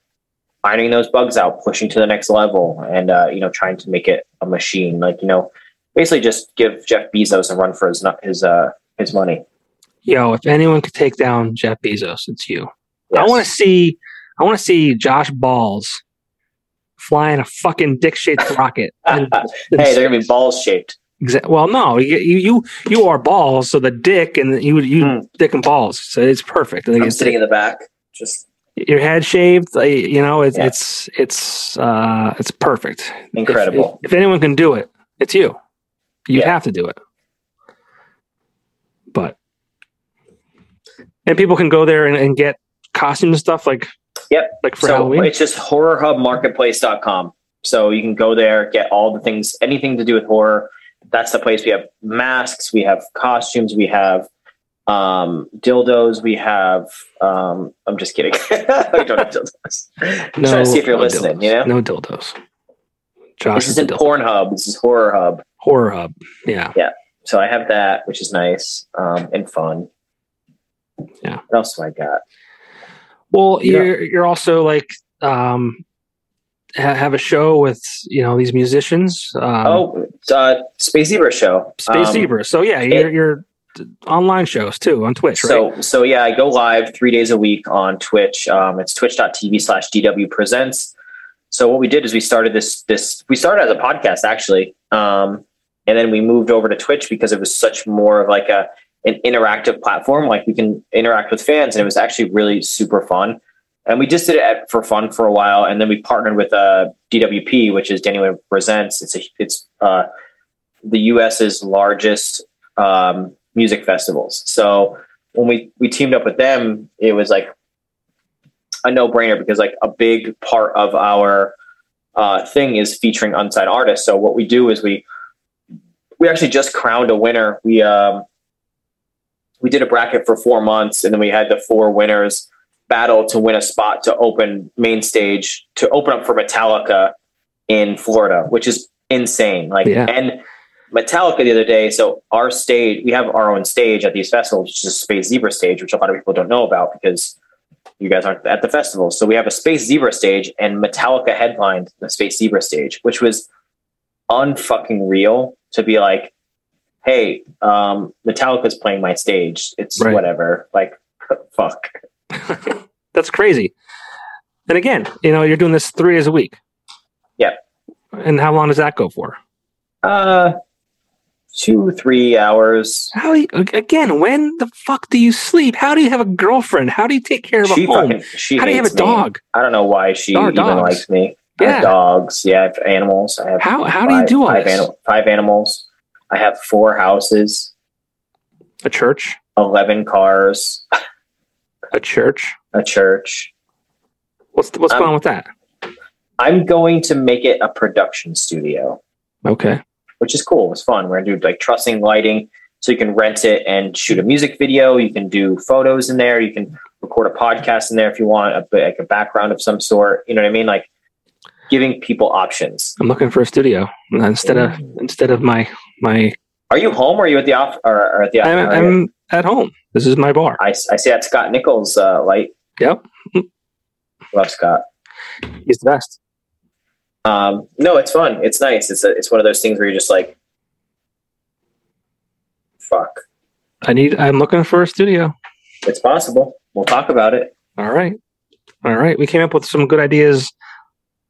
ironing those bugs out, pushing to the next level, and uh, you know, trying to make it a machine. Like you know, basically just give Jeff Bezos a run for his his uh his money. Yo, if anyone could take down Jeff Bezos, it's you. I want to see. I want to see Josh Balz flying a fucking dick-shaped *laughs* rocket. *laughs* in- in hey, they're gonna be balls shaped. Exa- well, no, you, you you are balls, so the dick and you you Hmm. dick and balls, so it's perfect. I think I'm it's, sitting in the back. Just your head shaved, you know, it's Yeah. it's it's uh it's perfect. Incredible. If, if anyone can do it, it's you. You Yeah. have to do it. But and people can go there and, and get costumes and stuff like Yep. like for so Halloween. it's just horrorhubmarketplace.com. So you can go there, get all the things, anything to do with horror. That's the place. We have masks, we have costumes, we have um, dildos, we have. Um, I'm just kidding. *laughs* I don't have *laughs* dildos. I'm trying to see if you're no listening. dildos. You know, no dildos. Josh this is is a in dildo. Pornhub. This is Horror Hub. horror hub. Yeah. Yeah. so I have that, which is nice um, and fun. Yeah. What else do I got? Well, Yeah. you're you're also like um, ha- have a show with you know these musicians. Um, oh, uh, Space Zebra show. Space Um, Zebra. So yeah, you're, you're online shows too on Twitch, right? So, so yeah, I go live three days a week on Twitch. Um, it's twitch.tv slash DW presents. So what we did is we started this, this, we started as a podcast actually. Um, and then we moved over to Twitch because it was such more of like a, an interactive platform. Like we can interact with fans and it was actually really super fun. And we just did it for fun for a while. And then we partnered with, uh, DWP, which is Daniel presents. It's a, it's, uh, the US's largest, um, music festivals. So when we we teamed up with them, it was like a no brainer because like a big part of our uh, thing is featuring unsigned artists. So what we do is we we actually just crowned a winner. We um, we did a bracket for four months, and then we had the four winners battle to win a spot to open main stage to open up for Metallica in Florida, which is insane. Like Yeah. and Metallica the other day. So our stage, we have our own stage at these festivals, which is a Space Zebra stage, which a lot of people don't know about because you guys aren't at the festival. So we have a Space Zebra stage, and Metallica headlined the Space Zebra stage, which was unfucking real to be like, hey, um, Metallica's playing my stage. It's Right. whatever. Like, *laughs* fuck. *laughs* That's crazy. And again, you know, you're doing this three days a week. Yep. And how long does that go for? Uh, two, three hours. How you, again? When the fuck do you sleep? How do you have a girlfriend? How do you take care of a She home? fucking, she How do you have a hates me. dog? I don't know why she even dogs. likes me. I Yeah. have dogs. Yeah, I have animals. I have How how do you do all five, this? ani- five animals. I have four houses, A church, eleven cars, a church. a church. What's what's Um, going on with that? I'm going to make it a production studio, Okay. which is cool. It was fun. We're gonna do like trussing lighting, so you can rent it and shoot a music video. You can do photos in there. You can record a podcast in there if you want, a, like a background of some sort. You know what I mean? Like giving people options. I'm looking for a studio instead of instead of my my. Are you home or are you at the off or, or at the? I'm, I'm at home. This is my bar. I, I see that Scott Nichols uh, light. Yep. Love Scott. He's the best. Um, no, it's fun. It's nice. It's a, it's one of those things where you're just like, fuck. I need. I'm looking for a studio. It's possible. We'll talk about it. All right. All right. We came up with some good ideas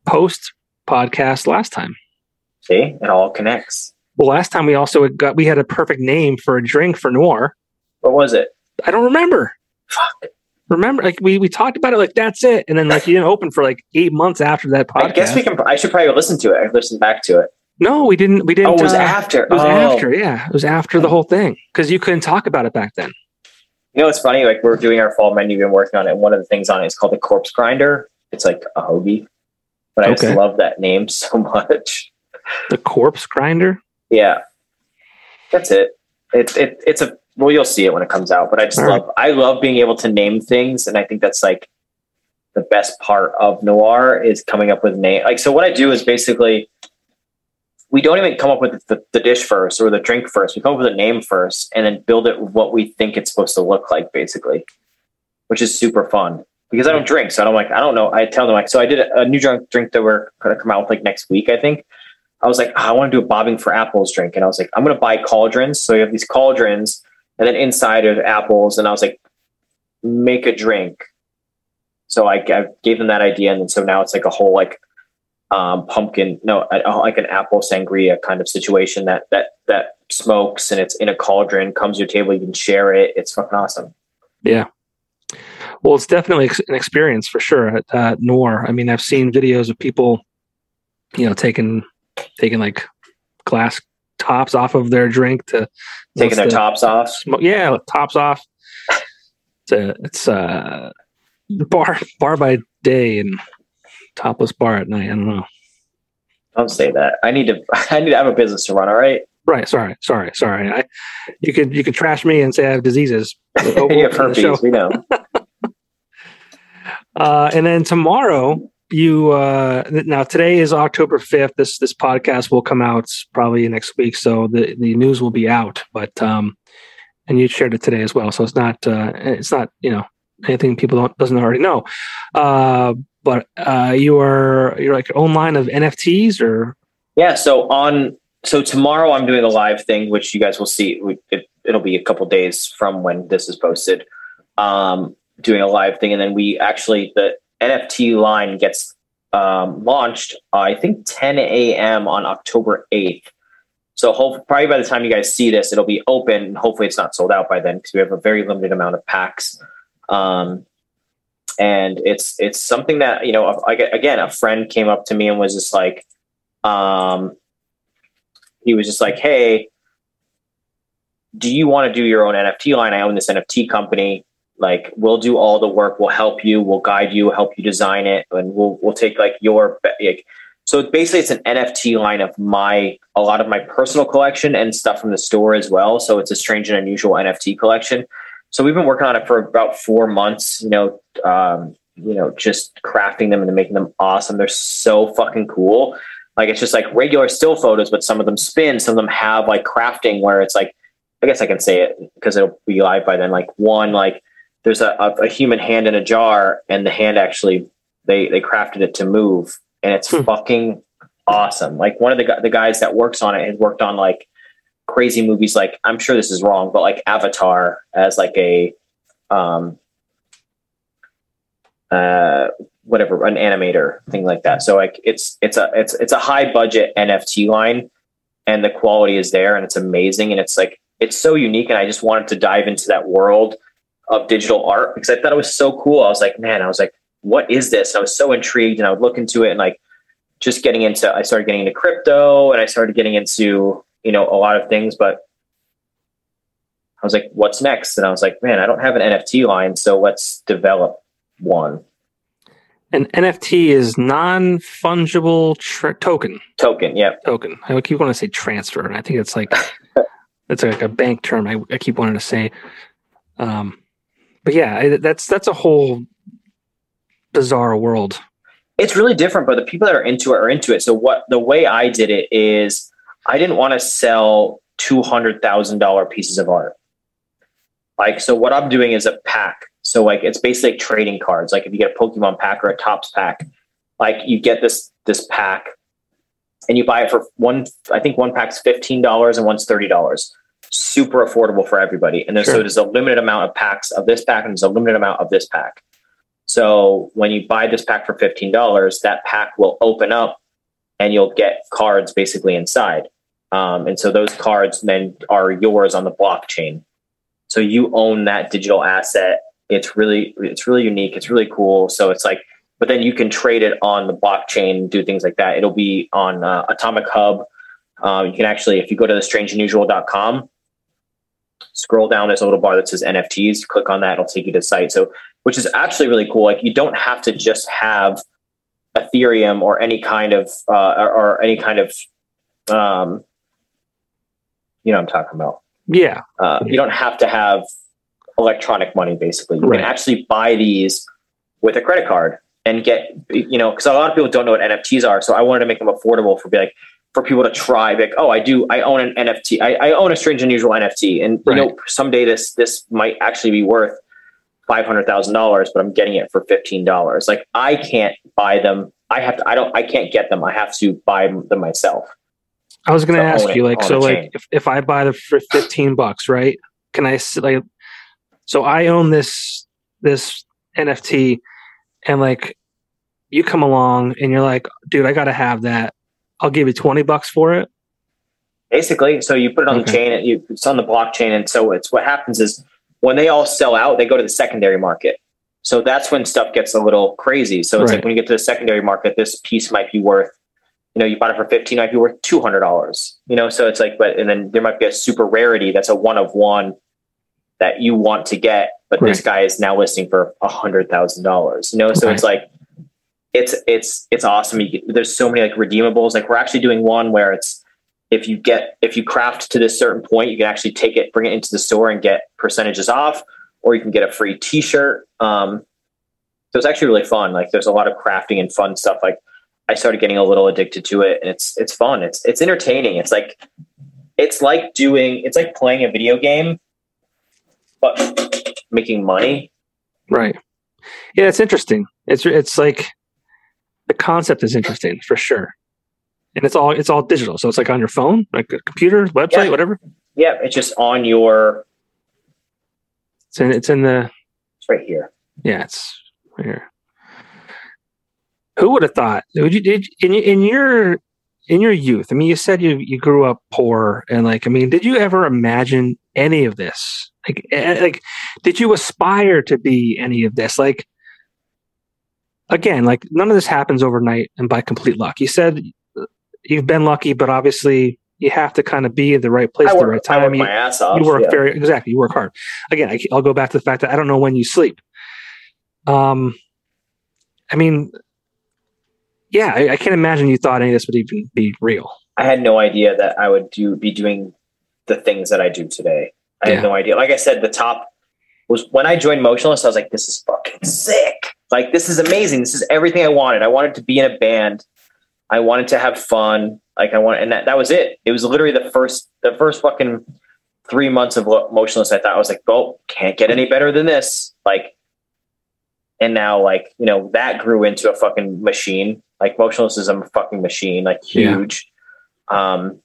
post podcast last time. See, it all connects. Well, last time we also got we had a perfect name for a drink for Noir. What was it? I don't remember. Remember, like we we talked about it, like that's it, and then like you didn't open for like eight months after that podcast. I guess we can. I should probably listen to it. I listen back to it. No, we didn't. We didn't. Oh, it was uh, after. It was oh. after. Yeah, it was after the whole thing because you couldn't talk about it back then. You know, it's funny. Like we're doing our fall menu. We've been working on it. And one of the things on it is called the Corpse Grinder. It's like a hoagie, but I Okay. just love that name *laughs* so much. The corpse grinder. Yeah, that's it. It, it it's a well, you'll see it when it comes out. But I just All right. love I love being able to name things, and I think that's like the best part of noir is coming up with name. Like so, what I do is basically we don't even come up with the, the dish first or the drink first. We come up with a name first, and then build it what we think it's supposed to look like, basically, which is super fun. Because I don't drink, so I don't like, I don't know. I tell them like, so I did a, new drink drink that we're gonna come out with like next week, I think. I was like, "Ah, I want to do a bobbing for apples drink. And I was like, I'm going to buy cauldrons. So you have these cauldrons and then inside are apples. And I was like, make a drink. So I, I gave them that idea. And then so now it's like a whole like um, pumpkin, no, a, a- like an apple sangria kind of situation that, that, that smokes and it's in a cauldron, comes to your table, you can share it. It's fucking awesome. Well, it's definitely an experience for sure at uh, Noir. I mean, I've seen videos of people, you know, taking taking like glass tops off of their drink to Taking their the- tops off. smoke. Yeah, tops off. It's a, it's uh bar bar by day and topless bar at night. I don't know. Don't say that. I need to, *laughs* I need to have a business to run. All right. Right. Sorry. Sorry. Sorry. I, you could you could trash me and say I have diseases. *laughs* you have on the show. herpes. We know. *laughs* Uh, and then tomorrow, you uh, now today is October fifth. This this podcast will come out probably next week, so the the news will be out. But um, and you shared it today as well, so it's not uh, it's not you know anything people don't doesn't already know. Uh, but uh, you are you're like your own line of NFTs or yeah. So on so tomorrow I'm doing a live thing, which you guys will see. It, will be a couple days from when this is posted. Um, doing a live thing, and then we actually the NFT line gets um, launched. Uh, I think 10 a.m. on October 8th. So hope, probably by the time you guys see this, it'll be open. And hopefully, it's not sold out by then because we have a very limited amount of packs. Um, and it's it's something that you know. I, again, a friend came up to me and was just like, um, he was just like, "Hey, do you want to do your own NFT line? I own this NFT company like we'll do all the work. We'll help you. We'll guide you help you design it and we'll we'll take like your like so basically it's an nft line of my a lot of my personal collection and stuff from the store as well. So it's a strange and unusual nft collection. So we've been working on it for about four months you know um, you know just crafting them and making them awesome. They're so fucking cool. Like it's just like regular still photos but some of them spin some of them have like crafting where it's like i guess i can say it because it'll be live by then like one like there's a, a, human hand in a jar and the hand actually they they crafted it to move and it's hmm. fucking awesome like one of the, the guys that works on it has worked on like crazy movies like i'm sure this is wrong but like avatar as like a um uh whatever an animator thing like that so like it's it's a it's it's a high budget nft line and the quality is there and it's amazing and it's like it's so unique and i just wanted to dive into that world of digital art because I thought it was so cool. I was like, man, I was like, what is this? And I was so intrigued and I would look into it and like just getting into, I started getting into crypto and I started getting into, you know, a lot of things, but I was like, what's next? And I was like, man, I don't have an NFT line. So let's develop one. An NFT is non fungible tra- token. Token, yeah. Token. I keep wanting to say transfer, and I think it's like *laughs* it's like a bank term. I, I keep wanting to say. Um, but yeah, that's that's a whole bizarre world. It's really different, but the people that are into it are into it. So what the way I did it is I didn't want to sell two hundred thousand dollar pieces of art. Like so, what I'm doing is a pack. So like it's basically like trading cards. Like if you get a Pokemon pack or a Topps pack, like you get this this pack and you buy it for one. I think one pack's fifteen dollars and one's thirty dollars super affordable for everybody. And there's, sure. so there's a limited amount of packs of this pack and there's a limited amount of this pack. So when you buy this pack for $15, that pack will open up and you'll get cards basically inside. Um, and so those cards then are yours on the blockchain. So you own that digital asset. It's really, it's really unique. It's really cool. So it's like, but then you can trade it on the blockchain, do things like that. It'll be on uh, Atomic Hub. Um, you can actually, if you go to the strangeandunusual.com, scroll down, there's a little bar that says NFTs. Click on that, it'll take you to the site. So, which is actually really cool. Like you don't have to just have Ethereum or any kind of uh, or, or, any kind of um, you know, I'm talking about. Yeah. Uh, you don't have to have electronic money. Basically, you right. can actually buy these with a credit card and get you know because a lot of people don't know what NFTs are. So I wanted to make them affordable for be like for people to try. Like oh i do i own an nft i, I own a strange unusual nft and right. you know someday this this might actually be worth $500000 but i'm getting it for $15 like i can't buy them. I have to i don't i can't get them. I have to buy them myself. I was going to ask you like so like if, if i buy them for 15 bucks right? Can i like so i own this this nft and like you come along and you're like dude i gotta have that I'll give you 20 bucks for it. Basically, so you put it on okay. the chain, you, it's on the blockchain. And so it's what happens is when they all sell out, they go to the secondary market. So that's when stuff gets a little crazy. So it's right. like when you get to the secondary market, this piece might be worth, you know, you bought it for 15, might be worth $200, you know? So it's like, but, and then there might be a super rarity that's a one of one that you want to get, but right. this guy is now listing for a hundred thousand dollars, you know? So okay. it's like, it's it's it's awesome. You, there's so many like redeemables. Like we're actually doing one where it's if you get if you craft to this certain point, you can actually take it, bring it into the store, and get percentages off, or you can get a free T-shirt. Um, So it's actually really fun. Like there's a lot of crafting and fun stuff. Like I started getting a little addicted to it and it's it's fun. It's it's entertaining. It's like it's like doing it's like playing a video game but making money. Right. Yeah, it's interesting. It's it's like the concept is interesting for sure. And it's all it's all digital. So it's like on your phone, like a computer, website, Yeah. whatever. Yeah, it's just on your It's in it's in the it's right here. Yeah, it's right here. Who would have thought? Would you did in in your in your youth? I mean, you said you you grew up poor, and like, I mean, did you ever imagine any of this? Like, eh, like, did you aspire to be any of this? Like, again, like none of this happens overnight and by complete luck. You said uh, you've been lucky, but obviously you have to kind of be in the right place I at the work, right I time. work You- my ass off. you work yeah. very exactly. You work hard. Again, I, will go back to the fact that I don't know when you sleep. Um, I mean, yeah, I, I can't imagine you thought any of this would even be real. I had no idea that I would do be doing the things that I do today. I Yeah. had no idea. Like I said, the top was when I joined Motionless. I was like, "This is fucking sick! Like this is amazing. This is everything I wanted. I wanted to be in a band. I wanted to have fun. Like I want, and that that was it. It was literally the first the first fucking three months of Motionless. I thought I was like, "Oh, can't get any better than this." Like, and now like you know that grew into a fucking machine. Like Motionless is a fucking machine. Like Yeah. huge. Um,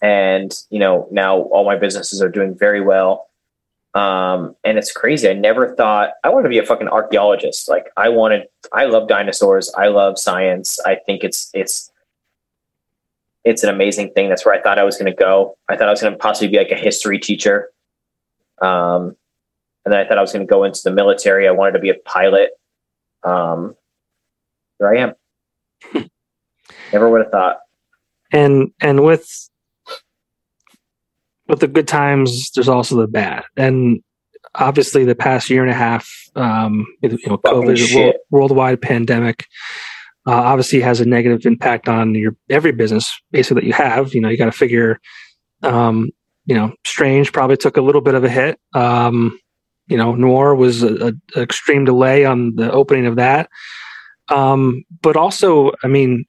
and you know now all my businesses are doing very well um and it's crazy. I never thought i wanted to be a fucking archaeologist. Like i wanted i love dinosaurs. I love science. I think it's it's it's an amazing thing. That's where i thought i was going to go. I thought i was going to possibly be like a history teacher. Um and then i thought i was going to go into the military. I wanted to be a pilot. Um here i am. Never would have thought. And and with with the good times, there's also the bad. And obviously, the past year and a half, um, you know, COVID, world, worldwide pandemic, uh, obviously has a negative impact on your every business basically that you have. You know, you got to figure. Um, you know, Strange probably took a little bit of a hit. Um, you know, Noir was a, a extreme delay on the opening of that. Um, but also, I mean,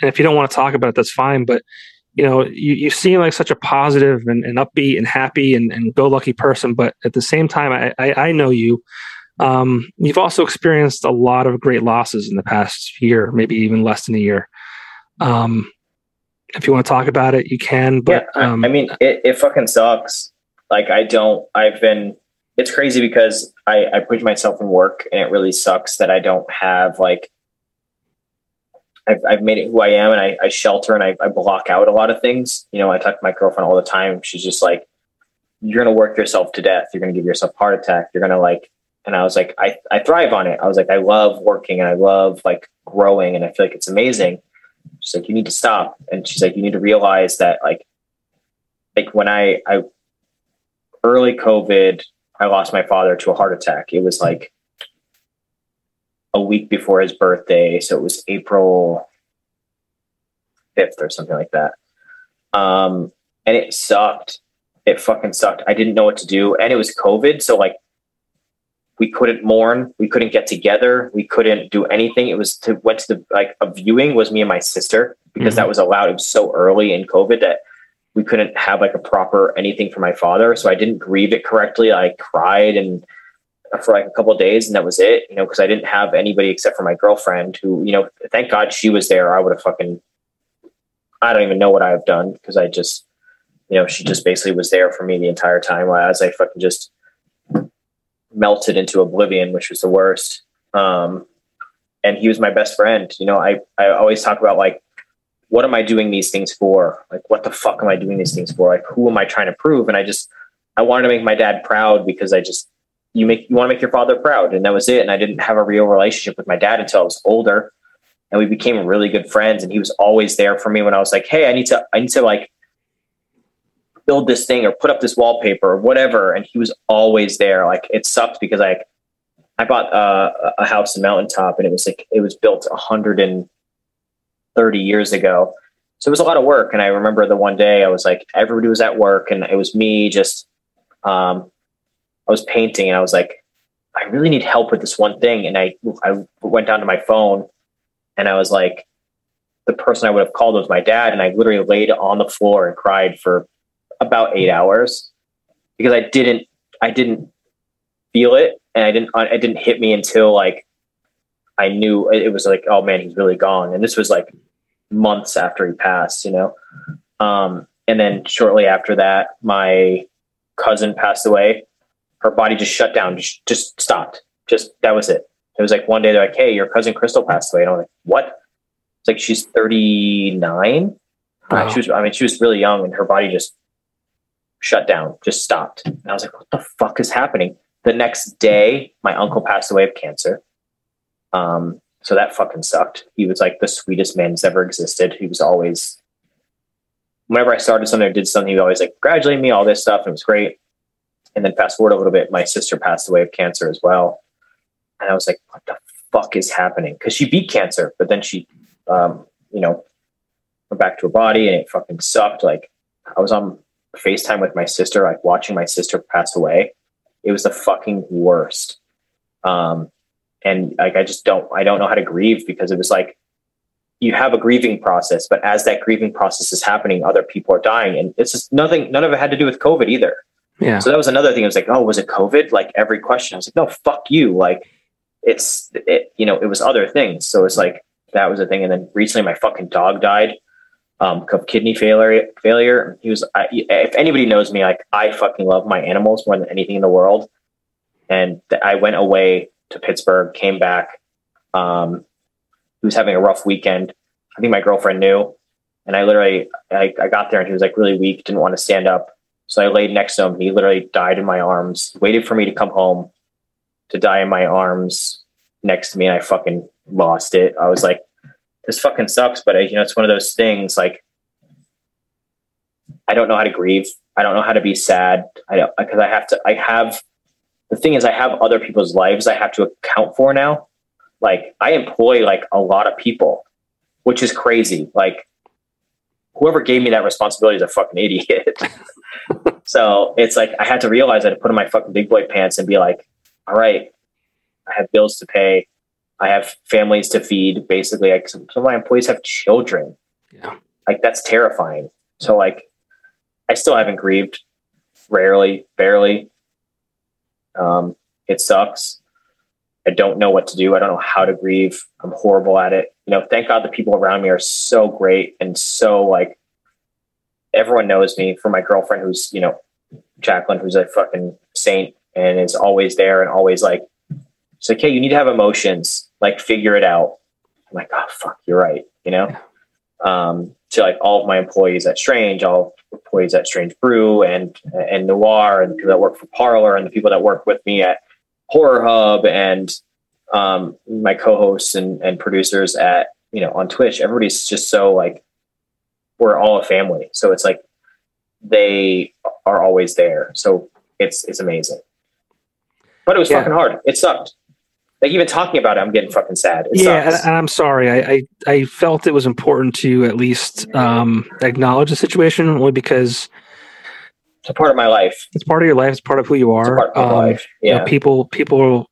and if you don't want to talk about it, that's fine. But you know, you, you seem like such a positive and, and upbeat and happy and, and go lucky person. But at the same time, I, I, I know you. Um, you've also experienced a lot of great losses in the past year, maybe even less than a year. Um, if you want to talk about it, you can. But yeah, I- um, I mean, it, it fucking sucks. Like, I don't, I've been, it's crazy because I, I put myself in work and it really sucks that I don't have like, I've, I've made it who I am and I, I shelter and I, I block out a lot of things. You know, I talk to my girlfriend all the time. She's just like, you're going to work yourself to death. You're going to give yourself heart attack. You're going to like, and I was like, I, I thrive on it. I was like, I love working and I love like growing and I feel like it's amazing. She's like, you need to stop. And she's like, you need to realize that like, like when I, I early COVID, I lost my father to a heart attack. It was like a week before his birthday. So it was April 5th or something like that. Um, and it sucked. It fucking sucked. I didn't know what to do. And it was COVID. So like we couldn't mourn. We couldn't get together. We couldn't do anything. It was to went to the like a viewing was me and my sister because Mhm. that was allowed. It was so early in COVID that we couldn't have like a proper anything for my father. So I didn't grieve it correctly. I cried and for like a couple of days and that was it, you know, because I didn't have anybody except for my girlfriend who, you know, thank God she was there. I would have fucking I don't even know what I have done because I just you know, she just basically was there for me the entire time as I fucking just melted into oblivion, which was the worst. Um, and he was my best friend. You know, I, I always talk about like, what am I doing these things for? Like, what the fuck am I doing these things for? Like, who am I trying to prove? And I just, I wanted to make my dad proud because I just, you make, you want to make your father proud. And that was it. And I didn't have a real relationship with my dad until I was older. And we became really good friends. And he was always there for me when I was like, Hey, I need to, I need to like build this thing or put up this wallpaper or whatever. And he was always there. Like it sucked because I, I bought uh, a house in Mountaintop and it was like, it was built a hundred and thirty years ago. So it was a lot of work. And I remember the one day I was like, everybody was at work and it was me just, um, Was painting and I was like, I really need help with this one thing. And I, I went down to my phone and I was like, the person I would have called was my dad. And I literally laid on the floor and cried for about eight hours because I didn't, I didn't feel it. And I didn't, it didn't hit me until like, I knew it was like, oh man, he's really gone. And this was like months after he passed, you know? Um, and then shortly after that, my cousin passed away. Her body just shut down, just, just stopped. Just that was it. It was like one day they're like, "Hey, your cousin Crystal passed away," and I'm like, "What?" It's like she's 39. Wow. She was, I mean, she was really young, and her body just shut down, just stopped. And I was like, "What the fuck is happening?" The next day, my uncle passed away of cancer. Um, so that fucking sucked. He was like the sweetest man that's ever existed. He was always whenever I started something or did something, he would always like congratulate me, all this stuff. And it was great. And then fast forward a little bit, my sister passed away of cancer as well. And I was like, what the fuck is happening? Because she beat cancer, but then she, um, you know, went back to her body and it fucking sucked. Like I was on FaceTime with my sister, like watching my sister pass away. It was the fucking worst. Um, and like I just don't, I don't know how to grieve because it was like you have a grieving process, but as that grieving process is happening, other people are dying. And it's just nothing, none of it had to do with COVID either. Yeah. So that was another thing. I was like, oh, was it COVID? Like every question, I was like, no, fuck you. Like it's, it, you know, it was other things. So it's like, that was a thing. And then recently my fucking dog died um, of kidney failure. Failure. He was. I, if anybody knows me, like I fucking love my animals more than anything in the world. And th- I went away to Pittsburgh, came back. Um, he was having a rough weekend. I think my girlfriend knew. And I literally, I, I got there and he was like really weak, didn't want to stand up. So I laid next to him. He literally died in my arms, waited for me to come home to die in my arms next to me. And I fucking lost it. I was like, this fucking sucks. But, you know, it's one of those things like, I don't know how to grieve. I don't know how to be sad. I don't, because I have to, I have, the thing is, I have other people's lives I have to account for now like I employ like a lot of people, which is crazy. Like whoever gave me that responsibility is a fucking idiot. *laughs* so it's like I had to realize I had to put on my fucking big boy pants and be like, all right, I have bills to pay. I have families to feed. Basically, like some, some of my employees have children. Yeah. Like that's terrifying. So like I still haven't grieved. Rarely, barely. Um, it sucks. I don't know what to do. I don't know how to grieve. I'm horrible at it. You know, thank God the people around me are so great and so like everyone knows me from my girlfriend who's, you know, Jacqueline, who's a fucking saint and is always there and always like, it's like, hey, you need to have emotions, like figure it out. I'm like, oh fuck, you're right, you know? Um, to like all of my employees at Strange, all employees at Strange Brew and and Noir and the people that work for Parlor and the people that work with me at Horror Hub and um, my co-hosts and, and producers at you know on Twitch, everybody's just so like we're all a family. So it's like they are always there. So it's it's amazing. But it was yeah. fucking hard. It sucked. Like even talking about it, I'm getting fucking sad. It yeah, and, and, I'm sorry. I, I, I felt it was important to at least um, acknowledge the situation, only because it's a part of my life. It's part of your life. It's part of who you are. part of um, life. Yeah. You know, people people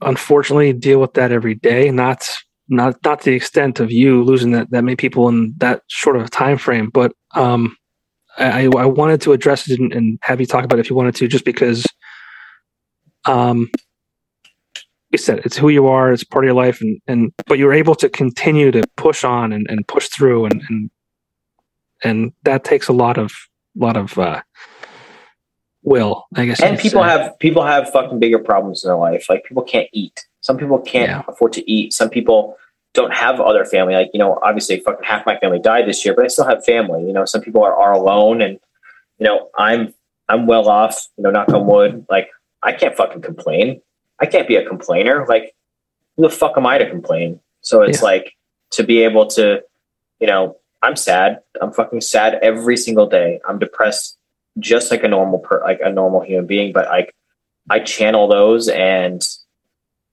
unfortunately deal with that every day. Not not not to the extent of you losing that that many people in that short of a time frame, but um, I, I wanted to address it and, and have you talk about it if you wanted to, just because um, you said it's who you are, it's part of your life, and and but you're able to continue to push on and, and push through, and and and that takes a lot of lot of uh, will, I guess. And people say. have people have fucking bigger problems in their life. Like people can't eat. Some people can't yeah. afford to eat. Some people don't have other family. Like, you know, obviously fucking half my family died this year, but I still have family. You know, some people are, are alone and you know, I'm I'm well off, you know, knock on wood. Like I can't fucking complain. I can't be a complainer. Like who the fuck am I to complain? So it's yeah. like to be able to, you know, I'm sad. I'm fucking sad every single day. I'm depressed just like a normal per, like a normal human being, but like I channel those and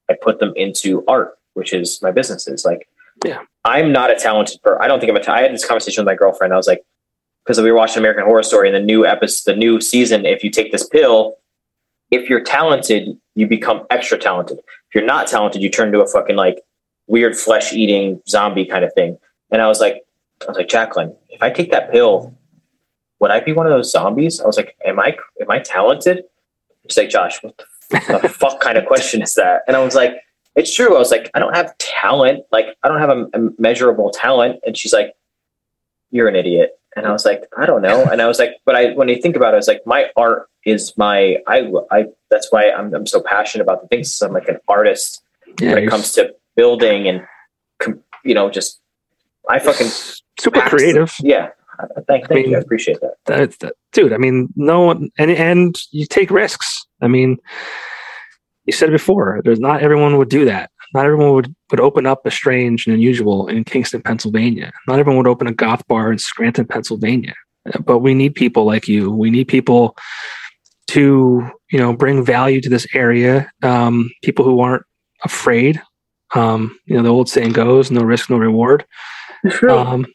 I put them into art, which is my businesses. Like, yeah, I'm not a talented person. I don't think I'm a. T- I had this conversation with my girlfriend. I was like, because we were watching American Horror Story and the new episode, the new season. If you take this pill, if you're talented, you become extra talented. If you're not talented, you turn into a fucking like weird flesh eating zombie kind of thing. And I was like, I was like, Jacqueline, if I take that pill, would I be one of those zombies? I was like, am I, am I talented? She's like, Josh, what the, the fuck kind of question is that? And I was like, it's true. I was like, I don't have talent. Like, I don't have a, a measurable talent. And she's like, you're an idiot. And I was like, I don't know. And I was like, but I, when you think about it, it's like my art is my, I, I, that's why I'm, I'm so passionate about the things. I'm like an artist Yeah, when it comes to building and, com- you know, just, I fucking, super creative. yeah. Thank, thank mean- you. I appreciate that. That, that- dude, I mean, no one, and and you take risks. I mean, you said it before. There's not everyone would do that. Not everyone would would open up a strange and unusual in Kingston, Pennsylvania. Not everyone would open a goth bar in Scranton, Pennsylvania. But we need people like you. We need people to you know bring value to this area. Um, people who aren't afraid. Um, you know, the old saying goes, "No risk, no reward." Um,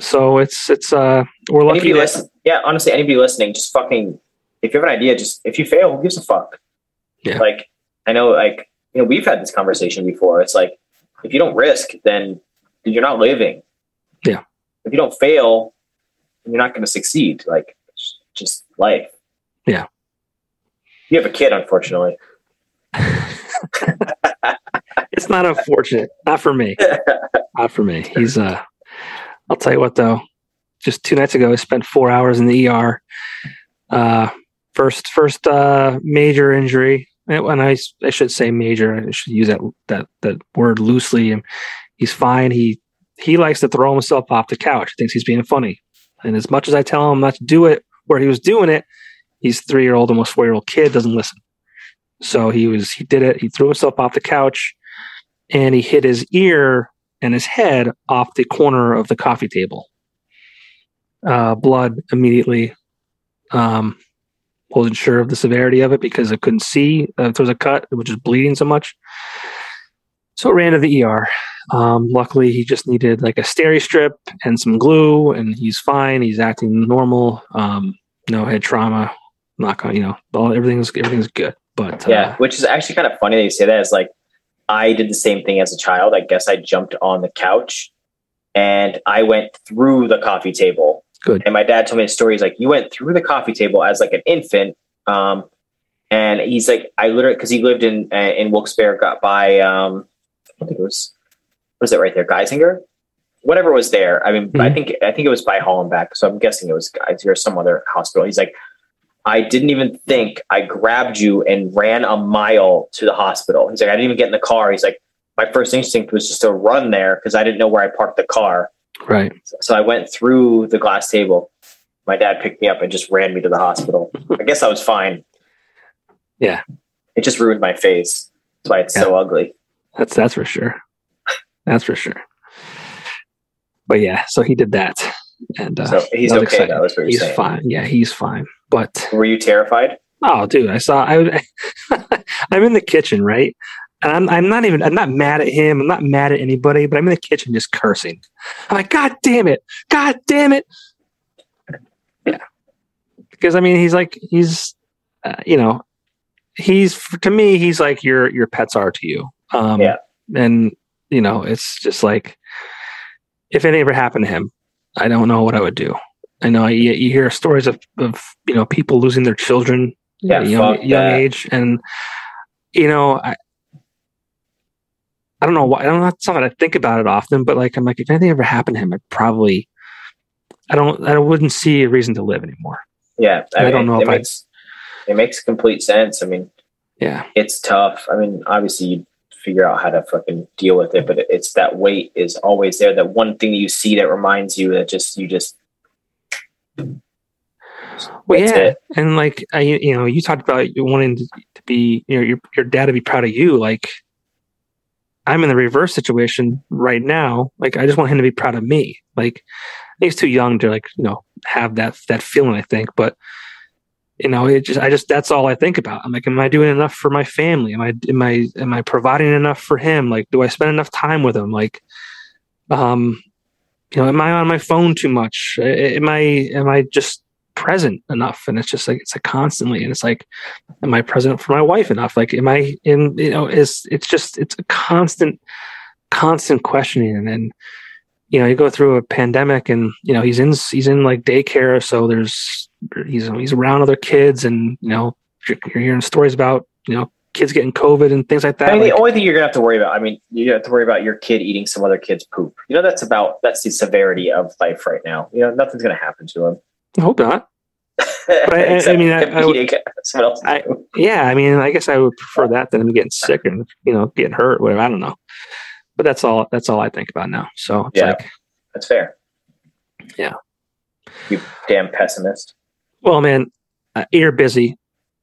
so it's it's uh we're lucky. anybody listen, yeah, honestly, anybody listening, just fucking, if you have an idea, just, if you fail, who gives a fuck? Yeah. Like, I know, like, you know, we've had this conversation before. It's like, if you don't risk, then you're not living. Yeah. If you don't fail, you're not going to succeed. Like, just life. Yeah. You have a kid, unfortunately. *laughs* *laughs* it's not unfortunate. Not for me. *laughs* not for me. He's uh I'll tell you what though. Just two nights ago I spent four hours in the ER. Uh first first uh major injury. And I I should say major. I should use that that that word loosely. He's fine. He he likes to throw himself off the couch. He thinks he's being funny. And as much as I tell him not to do it where he was doing it, he's three year old, almost four year old kid doesn't listen. So he was he did it. He threw himself off the couch and he hit his ear and his head off the corner of the coffee table. Uh, blood immediately. Um, wasn't sure of the severity of it because I couldn't see uh, if there was a cut, it was just bleeding so much. So I ran to the ER. Um, luckily, he just needed like a steri strip and some glue, and he's fine. He's acting normal. Um, no head trauma. Knock on, you know, all, everything's everything's good. But uh, Yeah, which is actually kind of funny that you say that. Is like I did the same thing as a child. I guess I jumped on the couch and I went through the coffee table. Good. And my dad told me a story. He's like, "You went through the coffee table as like an infant." Um, and he's like, "I literally because he lived in uh, in Wilkes-Barre, got by um, I think it was what is it right there, Geisinger, whatever was there. I mean, I Mhm. think I think it was by Hollenbeck, so I'm guessing it was Geisinger or some other hospital. He's like, I didn't even think I grabbed you and ran a mile to the hospital. He's like, I didn't even get in the car. He's like, my first instinct was just to run there because I didn't know where I parked the car. right. So I went through the glass table. My dad picked me up and just ran me to the hospital. I guess I was fine. Yeah. It just ruined my face. That's why it's so ugly. That's that's for sure. That's for sure. But yeah, so he did that, and uh, So he's okay. was what you're he's saying. fine. Yeah, he's fine. But Were you terrified? oh, dude, I saw. I *laughs* I'm in the kitchen, right? And I'm I'm not even I'm not mad at him. I'm not mad at anybody, but I'm in the kitchen just cursing. I'm like, God damn it! God damn it! Yeah, because I mean, he's like he's, uh, you know, he's to me he's like your your pets are to you. Um, Yeah. and you know, it's just like if it ever happened to him, I don't know what I would do. I know you, you hear stories of, of you know people losing their children Yeah, at a young, young age, and you know, I I don't know why. I don't know. It's not that I think about it often, but like I'm like, if anything ever happened to him, I'd probably I don't I wouldn't see a reason to live anymore. Yeah. I don't know It if I- makes, it makes complete sense. I mean, Yeah, it's tough. I mean, obviously you figure out how to fucking deal with it, but it's that weight is always there. That one thing that you see that reminds you that just you just well, yeah, it. and like I, you know, you talked about you wanting to, to be, you know, your your dad to be proud of you. Like I'm in the reverse situation right now. Like I just want him to be proud of me. Like he's too young to like you know have that that feeling. I think, but you know, it just I just that's all I think about. I'm like, am I doing enough for my family? Am I am I am I providing enough for him? Like, do I spend enough time with him? Like, um, you know, am I on my phone too much? Am I am I just present enough and it's just like it's like constantly and it's like am i present for my wife enough like am i in you know is it's just it's a constant constant questioning and, and you know you go through a pandemic and you know he's in he's in like daycare so there's he's he's around other kids and you know you're, you're hearing stories about you know kids getting covid and things like that I mean, like, the only thing you're gonna have to worry about. I mean, you have to worry about your kid eating some other kid's poop. You know, that's about that's the severity of life right now. You know, nothing's gonna happen to him. i hope not *laughs* I- I mean, I- I would- *laughs* I- yeah i mean i guess i would prefer that than him getting sick and you know getting hurt whatever i don't know but that's all that's all i think about now so it's Yeah. like That's fair. Yeah. You damn pessimist. Well, man, uh, you're busy.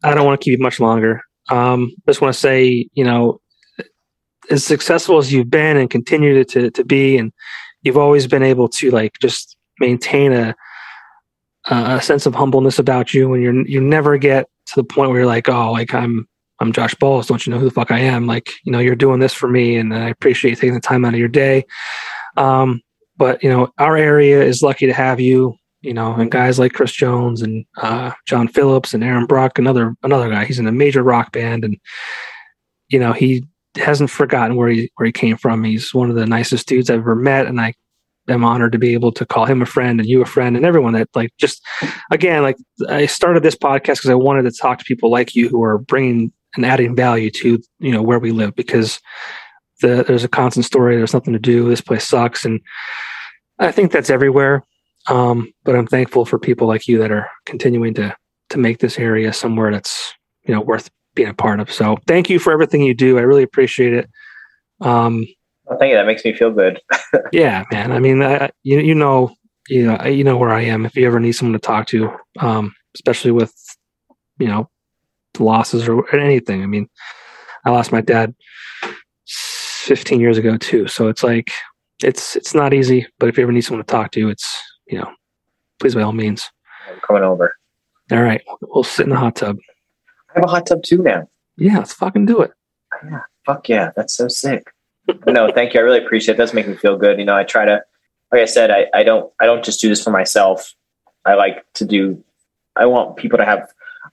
I don't want to keep you much longer. Um, just want to say, you know, as successful as you've been and continue to to be, and you've always been able to like just maintain a a sense of humbleness about you, and you're you never get to the point where you're like, oh, like I'm I'm Josh Balz. Don't you know who the fuck I am? Like, you know, you're doing this for me, and I appreciate you taking the time out of your day. Um, but you know, our area is lucky to have you you know, and guys like Chris Jones and uh, John Phillips and Aaron Bruch, another another guy. He's in a major rock band, and you know he hasn't forgotten where he where he came from. He's one of the nicest dudes I've ever met, and I am honored to be able to call him a friend and you a friend and everyone that like just again like I started this podcast because I wanted to talk to people like you who are bringing and adding value to you know where we live because the, there's a constant story. There's nothing to do. This place sucks, and I think that's everywhere. Um, but I'm thankful for people like you that are continuing to to make this area somewhere that's you know worth being a part of. So thank you for everything you do. I really appreciate it. Um, Well, thank you. That makes me feel good. *laughs* yeah, man. I mean, I, you you know you know you know where I am. If you ever need someone to talk to, um, especially with you know losses or anything. I mean, I lost my dad 15 years ago too. So it's like it's it's not easy. But if you ever need someone to talk to, it's you know, please by all means. I'm coming over. All right, we'll sit in the hot tub. I have a hot tub too now. Yeah, let's fucking do it. Yeah. Fuck yeah. That's so sick. *laughs* no, thank you. I really appreciate it. It does make me feel good. You know, I try to like I said, I, I don't I don't just do this for myself. I like to do I want people to have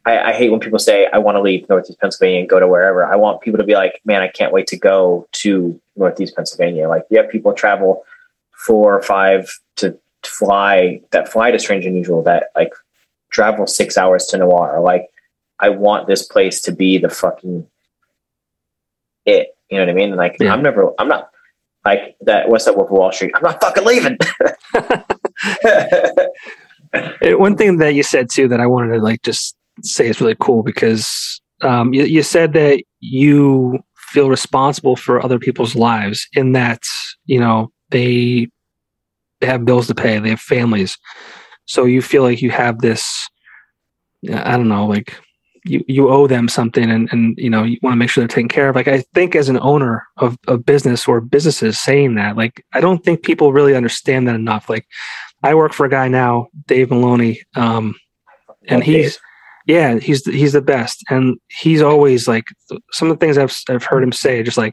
I, I hate when people say I want to leave Northeast Pennsylvania and go to wherever. I want people to be like, man, I can't wait to go to Northeast Pennsylvania. Like, you have people travel four or five to fly that fly to Strange and Unusual that like travel six hours to Noir. Like, I want this place to be the fucking it. You know what I mean? Like, Yeah. I'm never, I'm not like that. What's that Wolf of Wall Street? I'm not fucking leaving. *laughs* *laughs* One thing that you said too that I wanted to like just say is really cool because um, you, you said that you feel responsible for other people's lives in that you know they they have bills to pay, they have families, so you feel like you have this. I don't know, like you you owe them something, and and you know you want to make sure they're taken care of. Like I think as an owner of of business or businesses saying that, like I don't think people really understand that enough. Like I work for a guy now, Dave Maloney, um, and he's yeah, he's he's the best, and he's always like some of the things I've I've heard him say, just like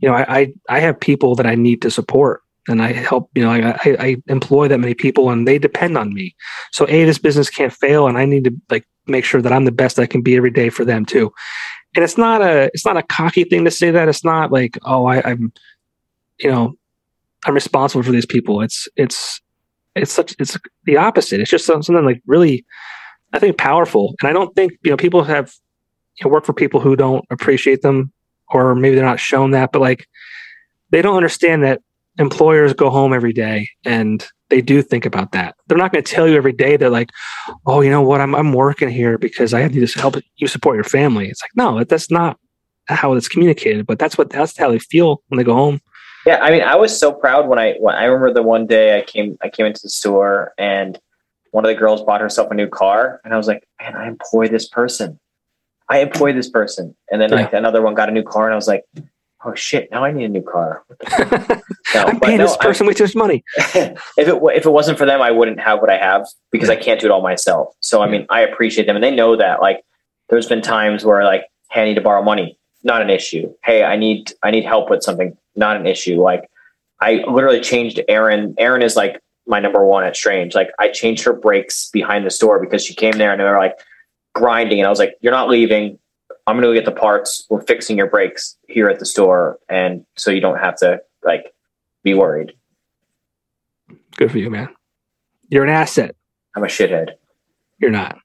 you know, I I, I have people that I need to support, and I help you know, I, I I employ that many people, and they depend on me. So a this business can't fail, and I need to like make sure that I'm the best I can be every day for them too. And it's not a it's not a cocky thing to say that. It's not like oh I, I'm you know I'm responsible for these people. It's it's it's such it's the opposite. It's just something like really, I think powerful. And I don't think you know people have you know, work for people who don't appreciate them, or maybe they're not shown that, but like they don't understand that employers go home every day and they do think about that. They're not going to tell you every day. They're like, oh, you know what? I'm I'm working here because I have to help you support your family. It's like no, that's not how it's communicated. But that's what that's how they feel when they go home. Yeah, I mean, I was so proud when I when I remember the one day I came I came into the store and one of the girls bought herself a new car and I was like, man, I employ this person. I employ this person. And then like another one got a new car and I was like, oh shit, now I need a new car. What the fuck? No, I'm paying no, this person way too much money. *laughs* if it if it wasn't for them, I wouldn't have what I have because I can't do it all myself. So I mean, I appreciate them and they know that. Like, there's been times where like, hey, I need to borrow money, not an issue. Hey, I need I need help with something, not an issue. Like, I literally changed Aaron. Aaron is like my number one at Strange. Like I changed her brakes behind the store because she came there and they were like grinding, and I was like, "You're not leaving. I'm going to go get the parts. We're fixing your brakes here at the store, and so you don't have to like be worried." Good for you, man. You're an asset. I'm a shithead. You're not.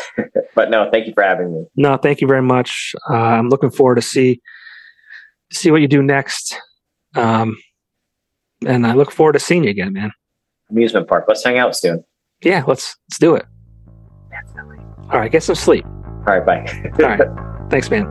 *laughs* but no, thank you for having me. No, thank you very much. Uh, I'm looking forward to see see what you do next. Um, and I look forward to seeing you again, man. Amusement park. Let's hang out soon. Yeah, let's let's do it. All right, get some sleep. All right, bye. *laughs* All right. Thanks, man.